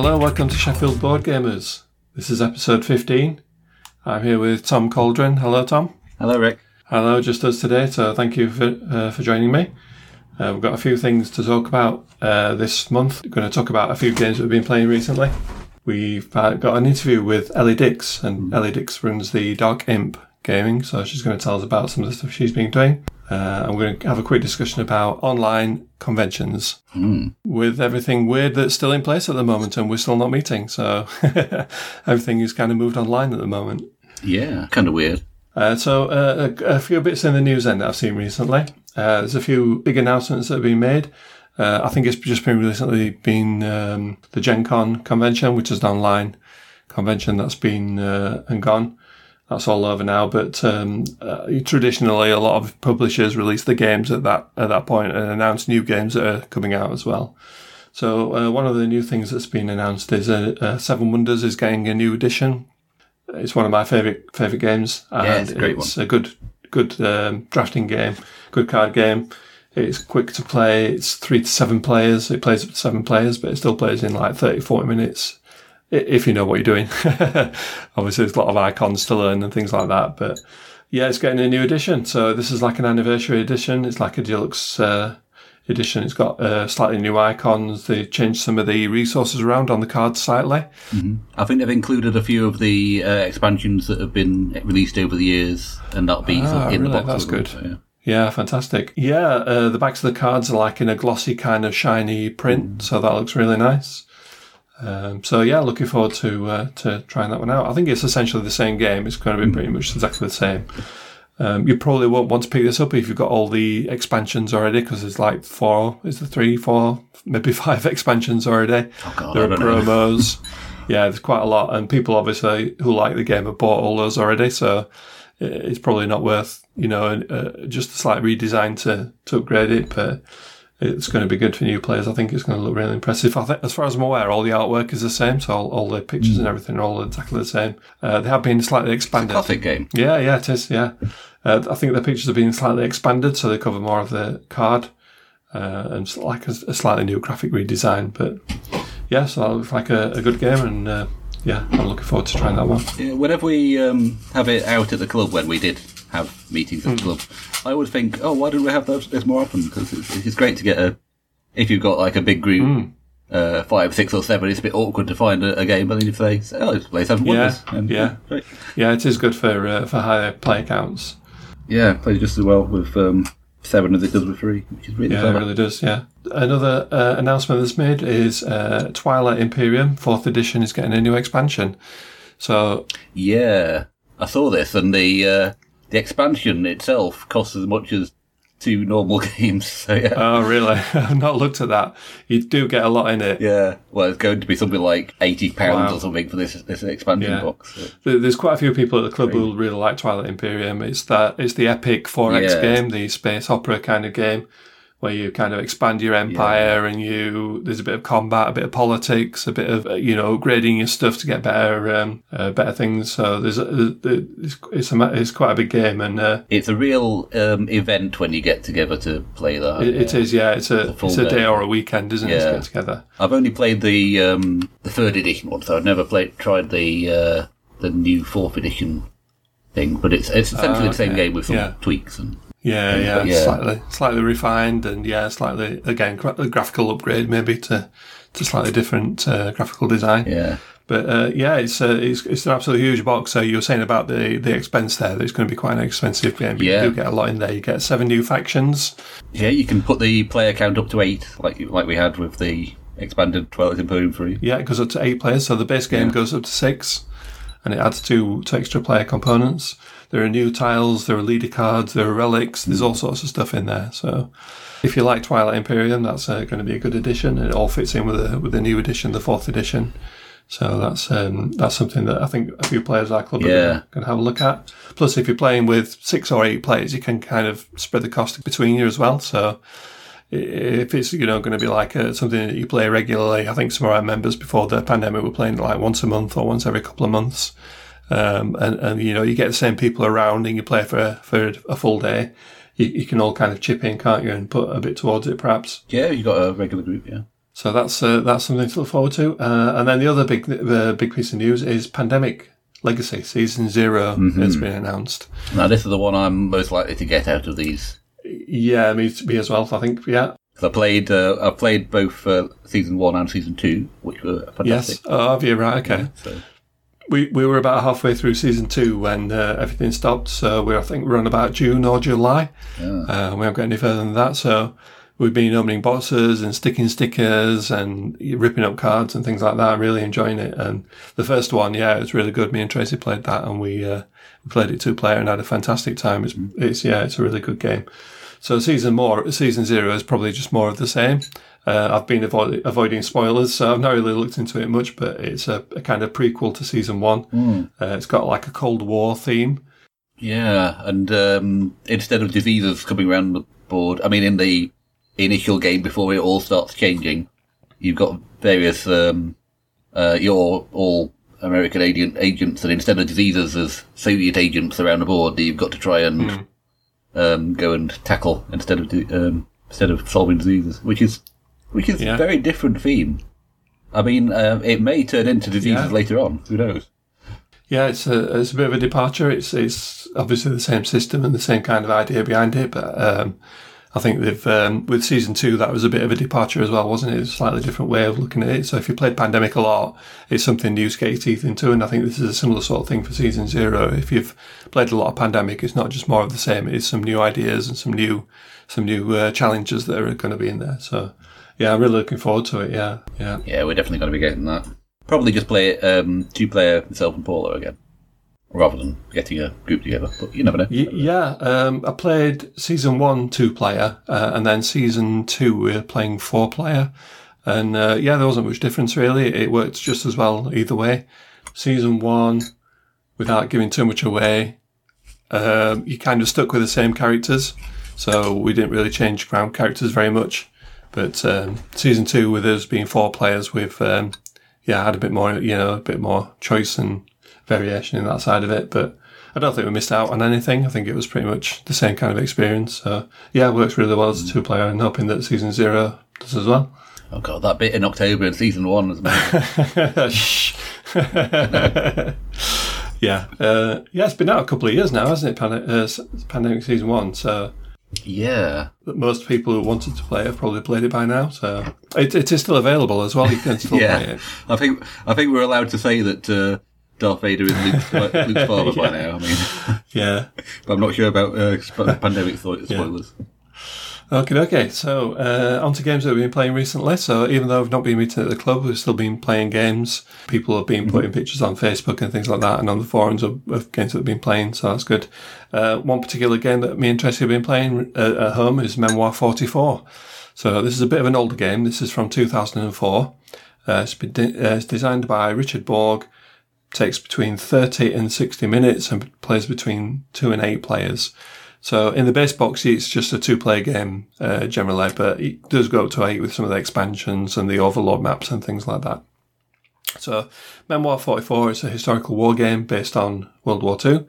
Hello, welcome to Sheffield Board Gamers. This is episode 15. I'm here with Tom Cauldron. Hello, Tom. Hello, Rick. Hello, just us today, so thank you for, uh, for joining me. Uh, we've got a few things to talk about uh, this month. We're going to talk about a few games we've been playing recently. We've uh, got an interview with Ellie Dix, and Ellie Dix runs the Dark Imp Gaming, so she's going to tell us about some of the stuff she's been doing. Uh, and we're going to have a quick discussion about online conventions with everything weird that's still in place at the moment, and we're still not meeting. So everything is kind of moved online at the moment. Yeah, kind of weird. Uh, so uh, a, a few bits in the news end that I've seen recently. Uh, there's a few big announcements that have been made. Uh, I think it's just been recently been um, the Gen Con convention, which is an online convention that's been uh, and gone. That's all over now. But um, uh, traditionally, a lot of publishers release the games at that at that point and announce new games that are coming out as well. So uh, one of the new things that's been announced is uh, uh, Seven Wonders is getting a new edition. It's one of my favorite favorite games, and Yeah, it's a great a good good um, drafting game, good card game. It's quick to play. It's three to seven players. It plays up to seven players, but it still plays in like 30, 40 minutes if you know what you're doing. Obviously, there's a lot of icons to learn and things like that. But yeah, it's getting a new edition. So this is like an anniversary edition. It's like a deluxe uh, edition. It's got uh, slightly new icons. They changed some of the resources around on the cards slightly. I think they've included a few of the uh, expansions that have been released over the years, and that'll be sort of Ah, in really? the box. That's good. so, yeah. Yeah, fantastic. Yeah, uh, the backs of the cards are like in a glossy kind of shiny print, so that looks really nice. Um, so yeah, looking forward to uh, to trying that one out. I think it's essentially the same game. It's going to be pretty much exactly the same. Um, you probably won't want to pick this up if you've got all the expansions already, because there's like four, is there three, four, maybe five expansions already. Oh, God, there are promos. yeah, there's quite a lot, and people obviously who like the game have bought all those already. So it's probably not worth you know uh, just a slight redesign to to upgrade it, but it's going to be good for new players. I think it's going to look really impressive. I think, as far as I'm aware, all the artwork is the same, so all, all the pictures and everything are all exactly the same. Uh, they have been slightly expanded. Classic game. Yeah, yeah, it is. Yeah, uh, I think the pictures have been slightly expanded, so they cover more of the card uh, and it's like a, a slightly new graphic redesign. But yeah, so that looks like a, a good game, and uh, yeah, I'm looking forward to trying that one. Yeah, whenever we um, have it out at the club, when we did have meetings at the club, I would think, oh, why don't we have those, this more often? Because it's, it's great to get a. If you've got like a big group, Hmm. uh, five, six, or seven, it's a bit awkward to find a, a game. But then if they say, oh, let's play Seven Yeah, and, yeah. great. Yeah, it is good for uh, for higher play counts. Yeah, plays just as well with um, seven as it does with three, which is really Yeah, it really does. Yeah. Another uh, announcement that's made is uh, Twilight Imperium Fourth Edition is getting a new expansion. So Yeah, I saw this, and the uh, the expansion itself costs as much as two normal games. So yeah, Oh, really? I've not looked at that. You do get a lot in it. yeah. Well, it's going to be something like eighty pounds Wow. or something for this this expansion Yeah. box. So- There's quite a few people at the club who really like Twilight Imperium. It's that it's the epic 4X Yeah. game, the space opera kind of game, where you kind of expand your empire and you there's a bit of combat, a bit of politics, a bit of uh, you know upgrading your stuff to get better um, uh, better things. So there's a, it's it's, a, it's quite a big game and. Uh, It's a real um, event when you get together to play that. It, it is, yeah. It's a, a it's a day day. or a weekend, isn't it, to get together? I've only played the um, the third edition one, so I've never played tried the uh, the new fourth edition thing. But it's it's essentially Ah, the same game with some Yeah. tweaks and Yeah, yeah, yeah. slightly, slightly refined, and yeah, slightly again gra- a graphical upgrade maybe to to slightly different uh, graphical design. yeah. But uh, yeah, it's, uh, it's it's an absolutely huge box. So you were saying about the the expense there; that it's going to be quite an expensive game. But Yeah. You do get a lot in there. You get seven new factions. Yeah, you can put the player count up to eight, like like we had with the expanded Twilight Imperium three. Yeah, it goes up to eight players. So the base game goes up to six, and it adds two, two extra player components. There are new tiles, there are leader cards, there are relics. There's all sorts of stuff in there. So if you like Twilight Imperium, that's uh, going to be a good addition. It all fits in with the with the new edition, the fourth edition. So that's um, that's something that I think a few players at our club Yeah. are going to have a look at. Plus, if you're playing with six or eight players, you can kind of spread the cost between you as well. So if it's you know going to be like uh something that you play regularly, I think some of our members before the pandemic were playing like once a month or once every couple of months, um, and and you know you get the same people around and you play for for a full day. You, you can all kind of chip in, can't you, and put a bit towards it, perhaps. Yeah, you got a regular group. Yeah. So that's uh, that's something to look forward to. Uh, and then the other big uh, big piece of news is Pandemic Legacy Season 0 has been announced. Now, this is the one I'm most likely to get out of these. Yeah, me, me as well. I think. yeah. I played, uh, I played both uh, season one and season two, which were fantastic. Yes. Oh, have you right? Okay. So, We we were about halfway through season two when uh, everything stopped. So we're I think we're on about June or July. yeah. Uh, we haven't got any further than that. So we've been opening boxes and sticking stickers and ripping up cards and things like that. I'm really enjoying it. And the first one, yeah, it was really good. Me and Tracy played that and we, uh, we played it two player and had a fantastic time. It's, it's, yeah, it's a really good game. So season more, season zero is probably just more of the same. Uh, I've been avoid, avoiding spoilers, so I've not really looked into it much, but it's a, a kind of prequel to season one. Uh, it's got like a Cold War theme. Yeah, and um, instead of diseases coming around the board, I mean, in the initial game before it all starts changing, you've got various, um, uh, you're all American agent, agents, and instead of diseases, there's Soviet agents around the board that you've got to try and um, go and tackle instead of um, instead of solving diseases, which is which is Yeah. a very different theme. I mean, uh, it may turn into diseases Yeah. later on. Who knows? Yeah, it's a it's a bit of a departure. It's it's obviously the same system and the same kind of idea behind it, but um, I think they've um, with season two that was a bit of a departure as well, wasn't it? It's a slightly different way of looking at it. So if you played Pandemic a lot, it's something new to get your teeth into, and I think this is a similar sort of thing for season zero. If you've played a lot of Pandemic, it's not just more of the same. It's some new ideas and some new some new uh, challenges that are going to be in there. So yeah, I'm really looking forward to it. Yeah, yeah. Yeah, we're definitely going to be getting that. Probably just play um, two player myself and Paula again, rather than getting a group together. But you never know. Y- yeah, um, I played season one two player, uh, and then season two we're playing four player, and uh, yeah, there wasn't much difference really. It worked just as well either way. Season one, without giving too much away, um, you kind of stuck with the same characters, so we didn't really change ground characters very much. But um, season two, with us being four players, we've um, yeah had a bit more, you know, a bit more choice and variation in that side of it. But I don't think we missed out on anything. I think it was pretty much the same kind of experience. So yeah, it works really well as a two player, and hoping that season zero does as well. Oh god, that bit in October in season one was amazing. Yeah, uh, yeah, it's been out a couple of years now, hasn't it? Pand- uh, Pandemic season one. So yeah. most people who wanted to play have probably played it by now. So it, it is still available as well. You can still play it. I think I think we're allowed to say that uh, Darth Vader is Luke's, Luke's father by now. I mean, Yeah. but I'm not sure about uh, pandemic spo- spoilers. Okay, okay. So uh, on to games that we've been playing recently. So even though I've not been meeting at the club, we've still been playing games. People have been putting pictures on Facebook and things like that, and on the forums of, of games that they've been playing. So that's good. Uh, one particular game that me and Tracy have been playing uh, at home is Memoir 44. So this is a bit of an older game. This is from 2004. Uh, it's, been de- uh, it's designed by Richard Borg. Takes between 30 and 60 minutes and plays between two and eight players. So in the base box, it's just a two-player game uh, generally, but it does go up to eight with some of the expansions and the overlord maps and things like that. So Memoir 44 is a historical war game based on World War II.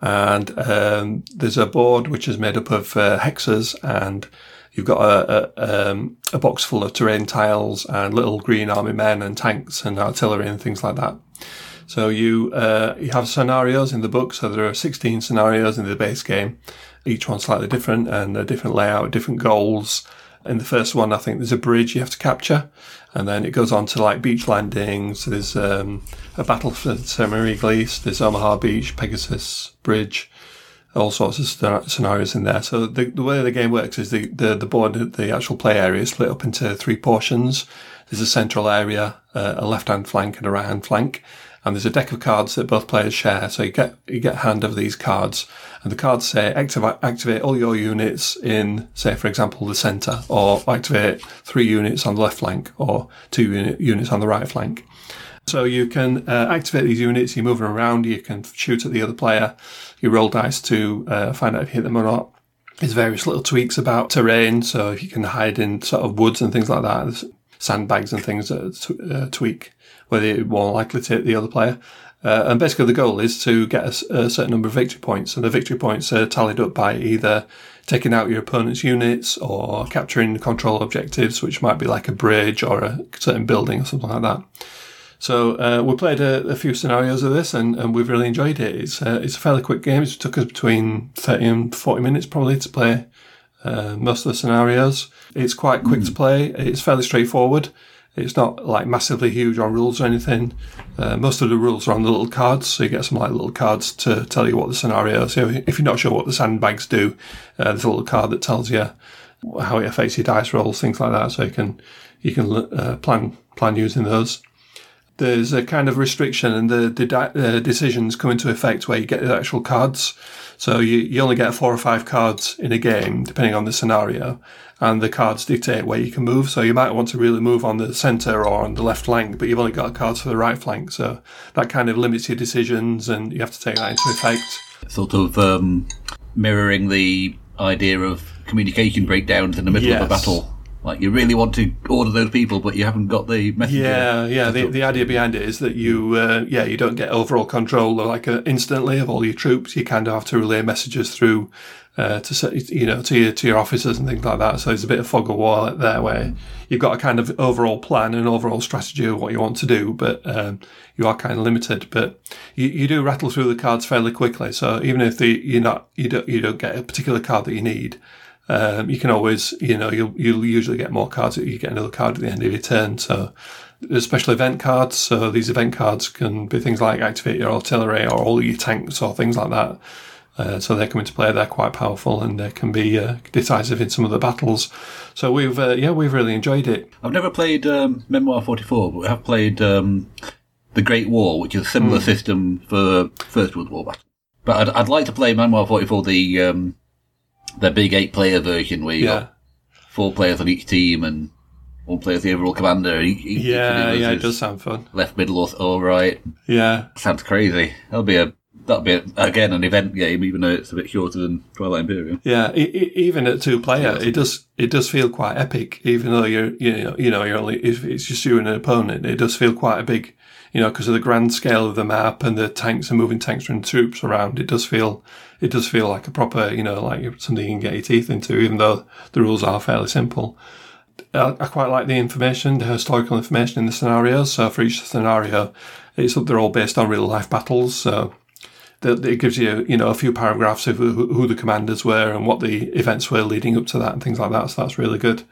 And um, there's a board which is made up of uh, hexes and you've got a, a, um, a box full of terrain tiles and little green army men and tanks and artillery and things like that. So you uh, you have scenarios in the book. So there are 16 scenarios in the base game, each one slightly different and a different layout, different goals. In the first one, I think there's a bridge you have to capture, and then it goes on to like beach landings. There's um, a battle for Semiramis. There's Omaha Beach, Pegasus Bridge, all sorts of scenar- scenarios in there. So the, the way the game works is the, the, the board, the actual play area is split up into three portions. There's a central area, uh, a left-hand flank and a right-hand flank. And there's a deck of cards that both players share. So you get, you get hand of these cards and the cards say activate, activate all your units in, say, for example, the center or activate three units on the left flank or two unit, units on the right flank. So you can uh, activate these units, you move them around, you can shoot at the other player, you roll dice to uh, find out if you hit them or not. There's various little tweaks about terrain, so if you can hide in sort of woods and things like that, sandbags and things that uh, tweak whether you're more likely to hit the other player. Uh, and basically the goal is to get a, a certain number of victory points, and the victory points are tallied up by either taking out your opponent's units or capturing the control objectives, which might be like a bridge or a certain building or something like that. So uh, we played a, a, few scenarios of this, and, and we've really enjoyed it. It's uh, it's a fairly quick game. It took us between thirty and forty minutes probably to play uh, most of the scenarios. It's quite quick mm. to play. It's fairly straightforward. It's not like massively huge on rules or anything. Uh, most of the rules are on the little cards, so you get some like little cards to tell you what the scenario is. So if you're not sure what the sandbags do, uh, there's a little card that tells you how it affects your dice rolls, things like that. So you can you can uh, plan plan using those there's a kind of restriction and the, the uh, decisions come into effect where you get the actual cards. So you, you only get four or five cards in a game, depending on the scenario, and the cards dictate where you can move. So you might want to really move on the centre or on the left flank, but you've only got cards for the right flank. So that kind of limits your decisions and you have to take that into effect. Sort of um, mirroring the idea of communication breakdowns in the middle yes. of a battle. Like you really want to order those people, but you haven't got the message. Yeah, yeah. The, the idea behind it is that you, uh, yeah, you don't get overall control like uh, instantly of all your troops. You kind of have to relay messages through uh, to you know, to your to your officers and things like that. So it's a bit of fog of war there where you've got a kind of overall plan and overall strategy of what you want to do, but um, you are kind of limited. But you, you do rattle through the cards fairly quickly. So even if the you're not you don't you don't get a particular card that you need um, you can always, you know, you'll, you'll usually get more cards. If you get another card at the end of your turn. So there's special event cards. So these event cards can be things like activate your artillery or all your tanks or things like that. Uh, so they come into play. They're quite powerful and they can be uh, decisive in some of the battles. So we've, uh, yeah, we've really enjoyed it. I've never played um, Memoir 44, but we have played um, The Great War, which is a similar mm. system for First World War battle. But I'd, I'd like to play Memoir 44, the um, the big eight player version where you yeah. got four players on each team and one player as the overall commander. Each, yeah, yeah, it does sound fun. Left, middle, or, or right. Yeah, sounds crazy. That'll be a that'll be again an event game, even though it's a bit shorter than Twilight Imperium. Yeah, even at two player, yeah, it does it does feel quite epic. Even though you're you know you know you're only if it's just you and an opponent, it does feel quite a big you know, because of the grand scale of the map and the tanks and moving tanks and troops around, it does feel, it does feel like a proper, you know, like something you can get your teeth into, even though the rules are fairly simple. I, I quite like the information, the historical information in the scenarios. So for each scenario, it's they're all based on real life battles. So it gives you, you know, a few paragraphs of who, who the commanders were and what the events were leading up to that and things like that. So that's really good.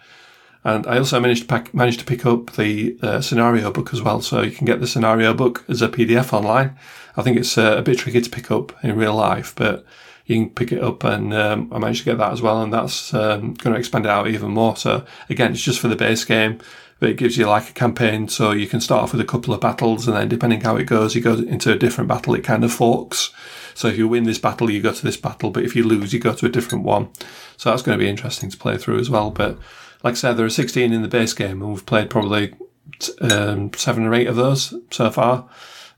And I also managed to pack, managed to pick up the uh, scenario book as well. So you can get the scenario book as a PDF online. I think it's uh, a bit tricky to pick up in real life, but you can pick it up and um, I managed to get that as well. And that's um, going to expand it out even more. So again, it's just for the base game, but it gives you like a campaign. So you can start off with a couple of battles and then depending how it goes, you go into a different battle. It kind of forks. So if you win this battle, you go to this battle, but if you lose, you go to a different one. So that's going to be interesting to play through as well. But like I said, there are 16 in the base game, and we've played probably um, seven or eight of those so far.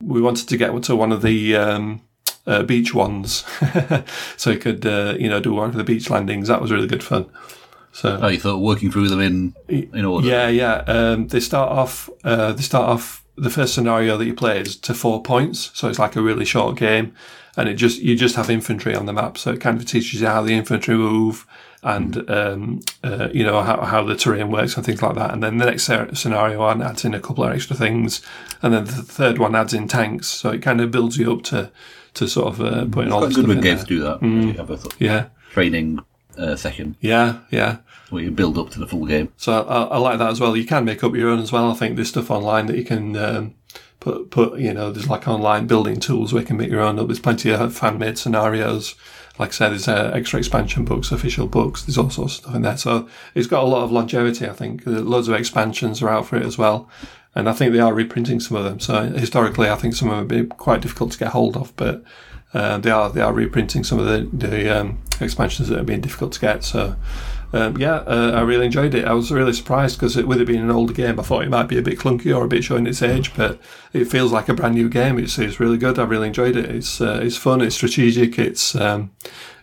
We wanted to get to one of the um, uh, beach ones, so you could uh, you know do one of the beach landings. That was really good fun. So, oh, you thought working through them in in order? Yeah, yeah. Um, they start off. Uh, they start off. The first scenario that you play is to four points, so it's like a really short game, and it just you just have infantry on the map, so it kind of teaches you how the infantry move, and um, uh, you know how, how the terrain works and things like that. And then the next scenario one adds in a couple of extra things, and then the third one adds in tanks. So it kind of builds you up to to sort of uh, putting all. It's quite good with games to do that. Mm. yeah training uh, session. Yeah, yeah. Where you build up to the full game. So I, I, like that as well. You can make up your own as well. I think there's stuff online that you can. Um, put, put, you know, there's like online building tools where you can make your own up. There's plenty of fan made scenarios like I said, there's uh, extra expansion books, official books. There's all sorts of stuff in there. So it's got a lot of longevity. I think loads of expansions are out for it as well, and I think they are reprinting some of them. So historically, I think some of them would be quite difficult to get hold of, but uh, they are they are reprinting some of the the um, expansions that have been difficult to get. So um, yeah, uh, I really enjoyed it. I was really surprised because with it being an older game, I thought it might be a bit clunky or a bit showing its age, but it feels like a brand new game. It's, it's really good. I really enjoyed it. It's uh, it's fun. It's strategic. It's um,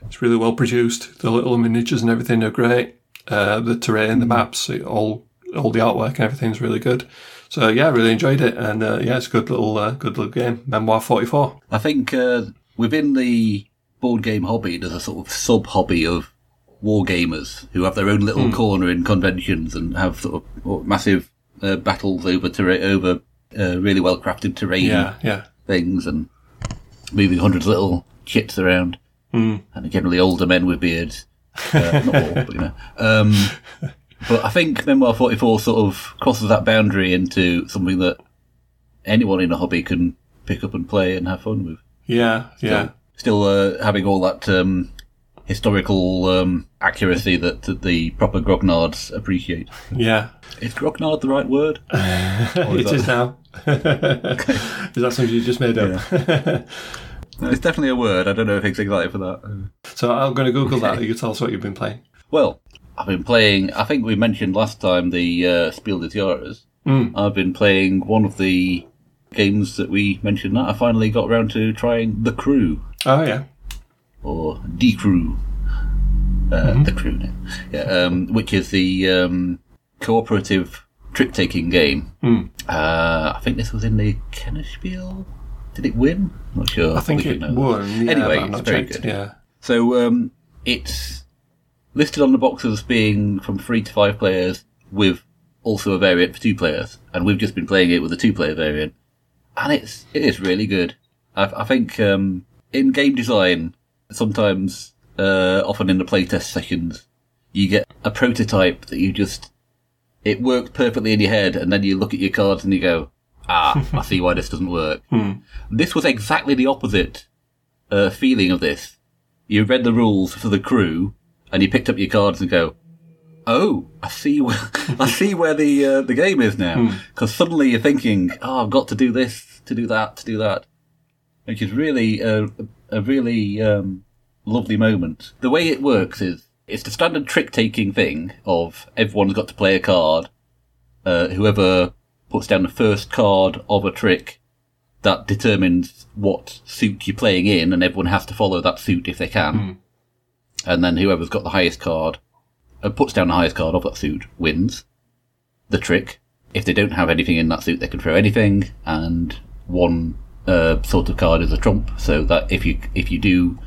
it's really well produced. The little miniatures and everything are great. Uh, the terrain, the maps, all all the artwork and everything is really good. So yeah, I really enjoyed it, and uh, yeah, it's a good little uh, good little game. Memoir forty four. I think uh, within the board game hobby, there's a sort of sub hobby of war gamers who have their own little corner in conventions and have sort of massive uh, battles over terra- over uh, really well crafted terrain Yeah, yeah. things and moving hundreds of little chits around. Hmm. And generally older men with beards. Uh, not all, but you know. Um, but I think Memoir 44 sort of crosses that boundary into something that anyone in a hobby can pick up and play and have fun with. Yeah, yeah. Still uh, having all that um, historical um, accuracy that, that the proper grognards appreciate. Yeah. Is grognard the right word? Or It that- is now. Is that something you just made up? It's definitely a word. I don't know if it's exactly for that. So I'm going to Google that. You tell us what you've been playing. Well, I've been playing. I think we mentioned last time the uh, Spiel des Jahres. Mm. I've been playing one of the games that we mentioned. That I finally got around to trying the Crew Oh, yeah. or Die Crew, uh, the Crew now. Yeah, um, which is the um, cooperative trick taking game. Mm. Uh, I think this was in the Kennerspiel. Did it win? Not sure. I think it won. Yeah, Anyway, I'm it's very checked. good. Yeah. So um, it's listed on the box as being from three to five players with also a variant for two players, and we've just been playing it with a two-player variant, and it's it is really good. I, I think um, in game design, sometimes, uh, often in the playtest sessions, you get a prototype that you just it works perfectly in your head, and then you look at your cards and you go, ah, I see why this doesn't work. This was exactly the opposite uh, feeling of this. You read the rules for the crew, and you picked up your cards and go, "Oh, I see where I see where the uh, the game is now." Because suddenly you're thinking, "Oh, I've got to do this, to do that, to do that," which is really a, a really um, lovely moment. The way it works is it's the standard trick taking thing of everyone's got to play a card. Uh, whoever puts down the first card of a trick that determines what suit you're playing in, and everyone has to follow that suit if they can. And then whoever's got the highest card, uh, puts down the highest card of that suit, wins the trick. If they don't have anything in that suit, they can throw anything, and one uh, sort of card is a trump. So that if you if you do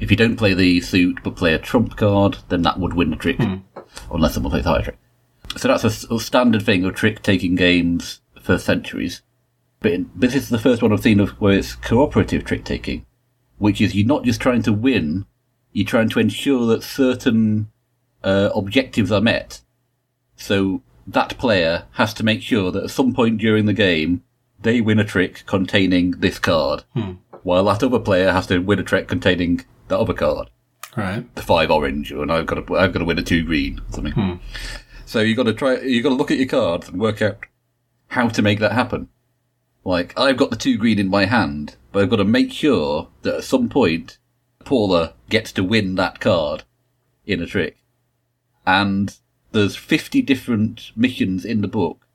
if you don't play the suit but play a trump card, then that would win the trick, unless someone plays a higher trick. So that's a standard thing of trick taking games for centuries. But in- this is the first one I've seen of where it's cooperative trick taking, which is you're not just trying to win, you're trying to ensure that certain uh, objectives are met. So that player has to make sure that at some point during the game, they win a trick containing this card, while that other player has to win a trick containing that other card Right. the five orange, and I've got to I've got to win a two green or something. Hmm. So you got to try you got to look at your cards and work out how to make that happen. Like I've got the two green in my hand, but I've got to make sure that at some point Paula gets to win that card in a trick. And there's 50 different missions in the book,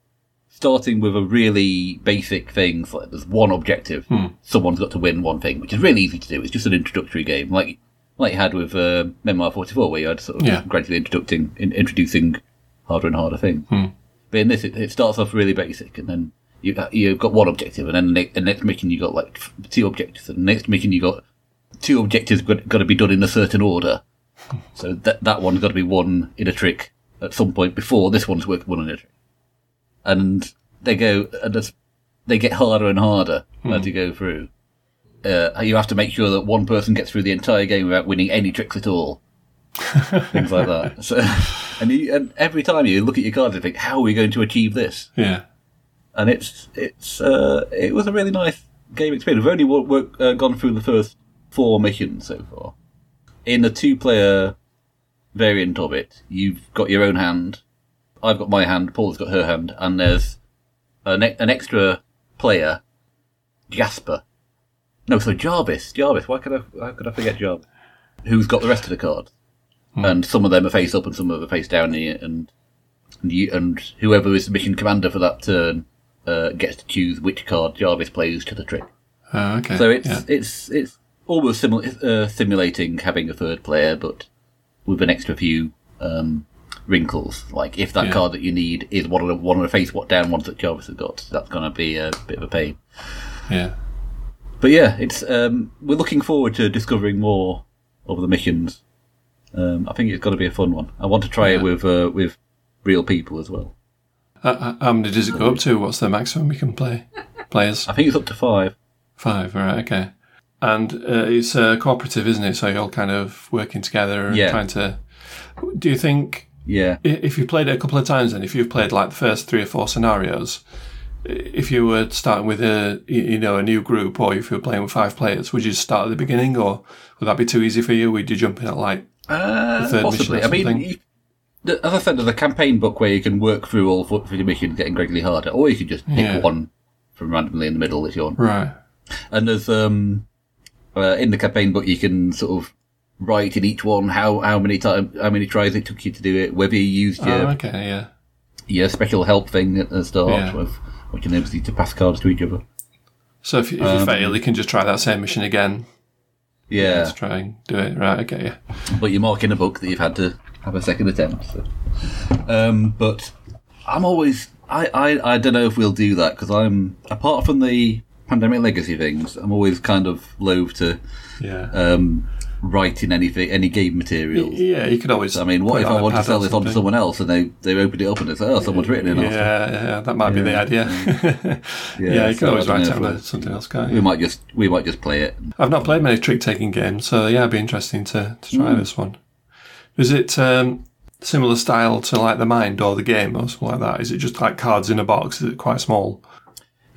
starting with a really basic thing. like there's one objective. Hmm. Someone's got to win one thing, which is really easy to do. It's just an introductory game, like like you had with uh, Memoir 44, where you had sort of Yeah. gradually introducing in, introducing harder and harder things. Hmm. But in this, it, it starts off really basic, and then you uh, you've got one objective, and then the next, the next mission you got like two objectives, and the next mission you got two objectives got, got to be done in a certain order. So that that one's got to be won in a trick at some point before this one's won in a trick. And they go and they get harder and harder as you go through. Uh, you have to make sure that one person gets through the entire game without winning any tricks at all. Things like that. So, and, you, and every time you look at your cards and think, how are we going to achieve this? Yeah. and it's it's uh, it was a really nice game experience. We've only work, uh, gone through the first four missions so far. In the two-player variant of it, you've got your own hand. I've got my hand. Paul's got her hand, and there's an, an extra player, Jasper. No, so Jarvis. Jarvis. Why could I? How could I forget Jarvis? Who's got the rest of the cards? And some of them are face up, and some of them are face down here, and and, you, and whoever is the mission commander for that turn uh, gets to choose which card Jarvis plays to the trick. Oh, okay. So it's yeah. it's it's almost simul- uh, simulating having a third player, but with an extra few um, wrinkles. Like if that Yeah. card that you need is one of the one of the face what down ones that Jarvis has got, that's going to be a bit of a pain. yeah. But yeah, it's um, we're looking forward to discovering more of the missions Um, I think it's got to be a fun one. I want to try it with uh, with real people as well. Uh, how many does it go up to? What's the maximum we can play? Players I think it's up to five. five. All right, okay. And uh, it's uh, cooperative, isn't it? So you're all kind of working together and Yeah. trying to. Do you think Yeah, if you've played it a couple of times, and if you've played like the first three or four scenarios, if you were starting with a you know a new group, or if you were playing with five players, would you start at the beginning, or would that be too easy for you? Would you jump in at like uh, third mission possibly. or I mean, something? the- as I said, there's a campaign book where you can work through all four three missions, getting gradually harder, or you can just pick Yeah. one from randomly in the middle if you want. right? And there's um uh, in the campaign book you can sort of write in each one how how many time how many tries it took you to do it, whether you used your Oh, okay, yeah. your special help thing at the start, Yeah. with, which enables you to pass cards to each other. So if, if you Um, fail, you can just try that same mission again. Yeah, Let's try and do it. Right, okay, yeah. but you mark in a book that you've had to have a second attempt. So. Um, but I'm always I, I I don't know if we'll do that because I'm apart from the pandemic legacy things, I'm always kind of loath to Yeah. um, write in anything any game materials. yeah, you could always. I mean, what if I want to sell this on to someone else and they, they opened it up and they say, oh, someone's written it. Yeah, yeah, that might be the idea. yeah, you so can always write it on something else, can't We you? might just we might just play it. I've not played many trick taking games, so yeah, it'd be interesting to, to try this one. Is it um, similar style to like the Mind or the game or something like that? Is it just like cards in a box? Is it quite small?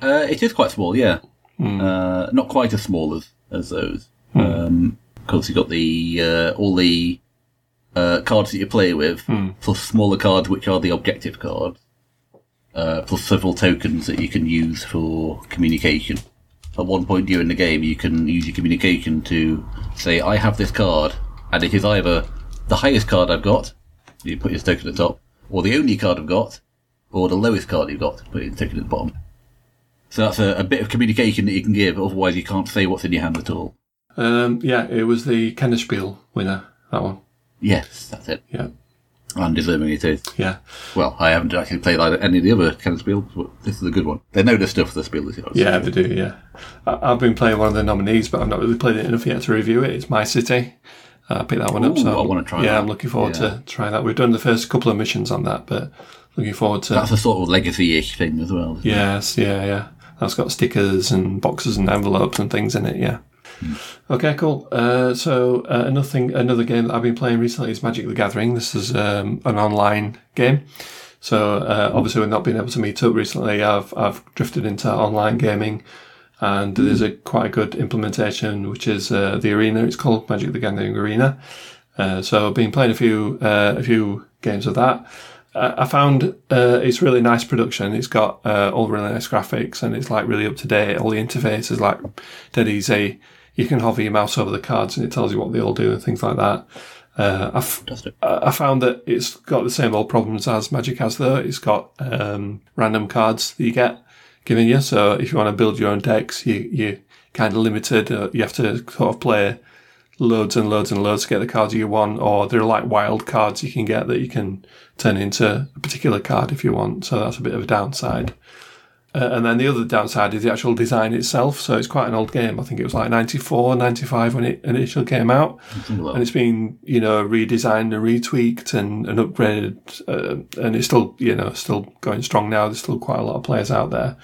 Uh, it is quite small, yeah. Hmm. Uh, not quite as small as as those. Um, because you've got the uh, all the uh, cards that you play with, Hmm. plus smaller cards which are the objective cards, uh, plus several tokens that you can use for communication. At one point during the game, you can use your communication to say, "I have this card," and it is either the highest card I've got, you put your token at the top, or the only card I've got, or the lowest card you've got, put your token at the bottom. So that's a, a bit of communication that you can give, otherwise you can't say what's in your hand at all. Um, yeah, it was the Kennerspiel winner, that one. Yes, that's it. Yeah, And deserving it is. yeah. Well, I haven't actually played either, any of the other of but this is a good one. They know the stuff the spiel is. Yeah, they do. Yeah, I, I've been playing one of the nominees, but I've not really played it enough yet to review it. It's My City. Uh, I picked that one up, Ooh, so I wanna try Yeah, that. I'm looking forward Yeah. to trying that. We've done the first couple of missions on that, but looking forward to. That's a sort of legacy-ish thing as well. isn't it? yes, yeah, yeah. That's got stickers and boxes and envelopes and things in it. Yeah. Okay, cool. Uh, so uh, another thing, another game that I've been playing recently is Magic: The Gathering. This is um, an online game. So uh, obviously, we've not being able to meet up recently. I've I've drifted into online gaming, and there's a quite a good implementation, which is uh, the arena. It's called Magic: The Gathering Arena. Uh, so I've been playing a few uh, a few games of that. I found uh, it's really nice production. It's got uh, all really nice graphics, and it's like really up to date. All the interface is like dead easy. You can hover your mouse over the cards, and it tells you what they all do and things like that. Uh, I I found that it's got the same old problems as Magic has, though. It's got um, random cards that you get given you. So if you want to build your own decks, you you kind of limited. Uh, you have to sort of play loads and loads and loads to get the cards you want, or there are like wild cards you can get that you can turn into a particular card if you want. So that's a bit of a downside. Uh, and then the other downside is the actual design itself. So it's quite an old game. I think it was like 94, 95 when it initially came out. And it's been you know redesigned and retweaked and, and upgraded uh, and it's still you know still going strong now. There's still quite a lot of players out there.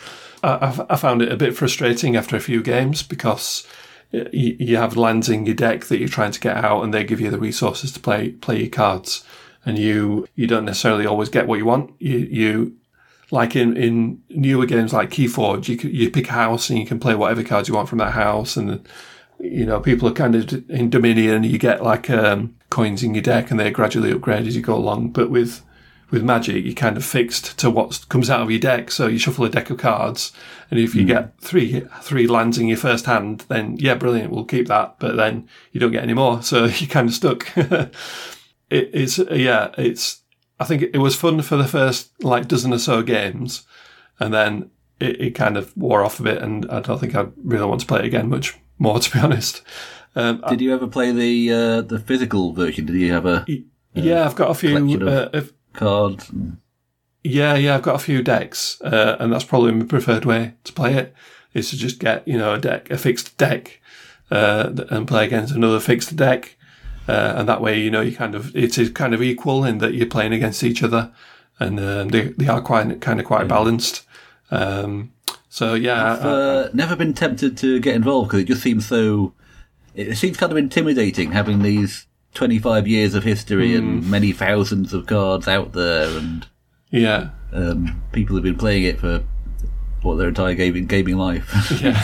I, I- I found it a bit frustrating after a few games because you, you have lands in your deck that you're trying to get out and they give you the resources to play play your cards. And you you don't necessarily always get what you want. You you like in, in newer games like Keyforge, you, you pick a house and you can play whatever cards you want from that house. And, you know, people are kind of in Dominion, you get like um, coins in your deck and they gradually upgrade as you go along. But with, with Magic, you're kind of fixed to what comes out of your deck. So you shuffle a deck of cards. And if you get three, three lands in your first hand, then yeah, brilliant, we'll keep that. But then you don't get any more. So you're kind of stuck. it, it's, yeah, it's, I think it was fun for the first like dozen or so games, and then it, it kind of wore off a bit, and I don't think I really want to play it again much more, to be honest. Um, Did you ever play the uh, the physical version? Did you have a yeah, I've got a few. Uh, if- card? yeah, yeah, I've got a few decks, uh, and that's probably my preferred way to play it. Is to just get you know a deck, a fixed deck, uh, and play against another fixed deck. Uh, and that way you know you kind of it is kind of equal in that you're playing against each other, and um, they they are quite kind of quite balanced. Um, so yeah, I've uh, never been tempted to get involved because it just seems so. It seems kind of intimidating having these 25 years of history Hmm. and many thousands of cards out there, and yeah, um, people have been playing it for what their entire gaming gaming life. yeah.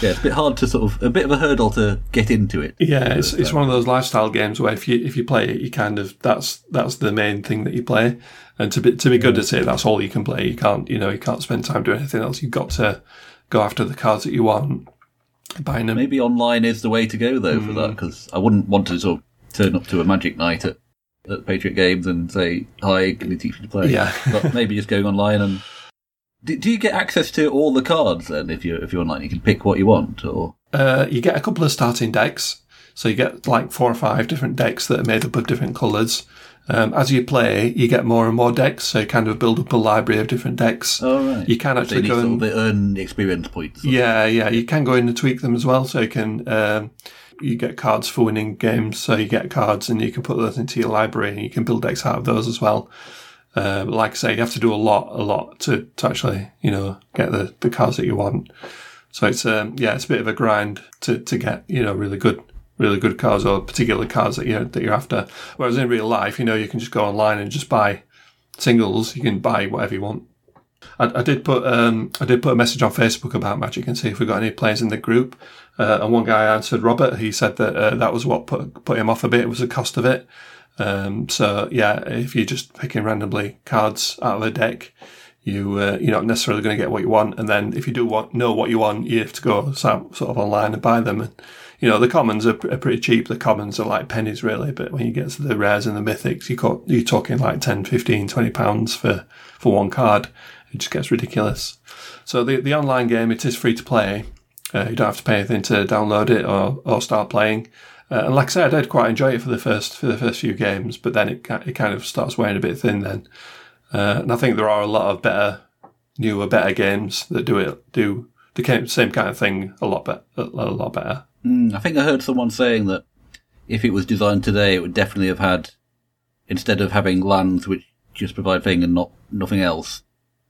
yeah, it's a bit hard to sort of a bit of a hurdle to get into it. Yeah, it's it's one of those lifestyle games where if you if you play it, you kind of that's that's the main thing that you play, and to be to be good at it, that's all you can play. You can't you know you can't spend time doing anything else. You've got to go after the cards that you want, buying them. Maybe online is the way to go though for Hmm. that because I wouldn't want to sort of turn up to a Magic night at, at Patriot Games and say, "Hi, can you teach me to play?" Yeah. but maybe just going online and. Do, do you get access to all the cards then? If you if you're online, you can pick what you want, or Uh, you get a couple of starting decks, so you get like four or five different decks that are made up of different colours. Um, as you play, you get more and more decks, so you kind of build up a library of different decks. oh right, You can actually need go and earn experience points. Yeah, yeah. You can go in and tweak them as well. So you can, um, you get cards for winning games. So you get cards and you can put those into your library and you can build decks out of those as well. Uh, like I say, you have to do a lot, a lot to, to actually, you know, get the, the cards that you want. So it's, um, yeah, it's a bit of a grind to, to get, you know, really good, really good cards or particular cars that you're, that you're after. Whereas in real life, you know, you can just go online and just buy singles. You can buy whatever you want. I, I did put um, I did put a message on Facebook about Magic and see if we got any players in the group. Uh, and one guy answered Robert. He said that uh, that was what put put him off a bit. It was the cost of it. Um, so yeah, if you're just picking randomly cards out of a deck, you uh, you're not necessarily going to get what you want. And then if you do want know what you want, you have to go sort of online and buy them. And you know the commons are, are pretty cheap. The commons are like pennies really, but when you get to the rares and the mythics, you got, you're talking like 10, 15, 20 pounds for for one card. It just gets ridiculous. So the the online game it is free to play. Uh, you don't have to pay anything to download it or, or start playing. Uh, and like I said, I did quite enjoy it for the first for the first few games, but then it it kind of starts wearing a bit thin. Then, uh, and I think there are a lot of better, newer, better games that do it do the same kind of thing a lot better. A lot better. Mm, I think I heard someone saying that if it was designed today, it would definitely have had instead of having lands which just provide thing and not nothing else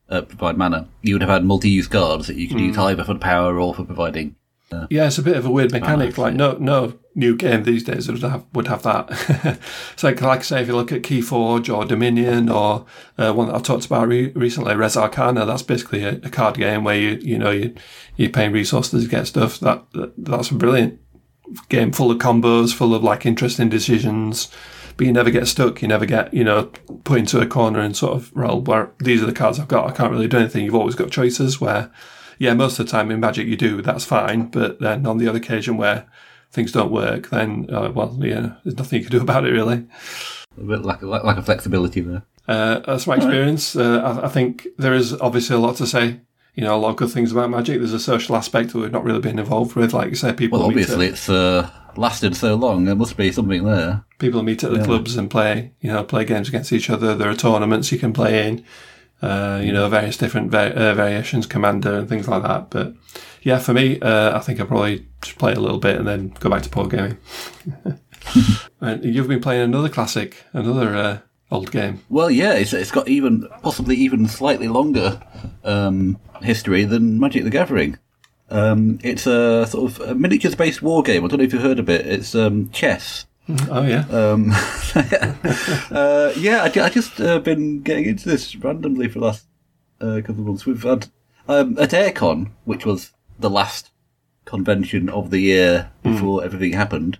uh, provide mana, you would have had multi-use cards that you could use either for power or for providing. Yeah, it's a bit of a weird mechanic. like no no new game these days would have would have that. so like, like I say, if you look at Keyforge or Dominion or uh, one that I've talked about re- recently, Res Arcana, that's basically a, a card game where you you know you you're paying resources to get stuff. That, that that's a brilliant game full of combos, full of like interesting decisions. But you never get stuck. You never get, you know, put into a corner and sort of, well, where these are the cards I've got. I can't really do anything. You've always got choices where yeah, most of the time in Magic you do, that's fine. But then on the other occasion where things don't work, then, uh, well, yeah, there's nothing you can do about it really. A bit like like, like a flexibility there. Uh, that's my experience. Uh, I, I think there is obviously a lot to say. You know, a lot of good things about Magic. There's a social aspect that we've not really been involved with. Like you say, people Well, obviously at, it's uh, lasted so long. There must be something there. people meet at the clubs and play. You know, play games against each other. There are tournaments you can play in. Uh, you know, various different va- uh, variations, commander and things like that. But yeah, for me, uh, I think I'll probably just play a little bit and then go back to board gaming. and you've been playing another classic, another uh, old game. Well, yeah, it's, it's got even possibly even slightly longer um, history than Magic the Gathering. Um, it's a sort of miniatures-based war game. I don't know if you've heard of it. It's um, chess. Oh yeah, Um, uh, yeah, I, I just uh, been getting into this randomly for the last uh, couple of months. We've had um, at Airecon, which was the last convention of the year before everything happened.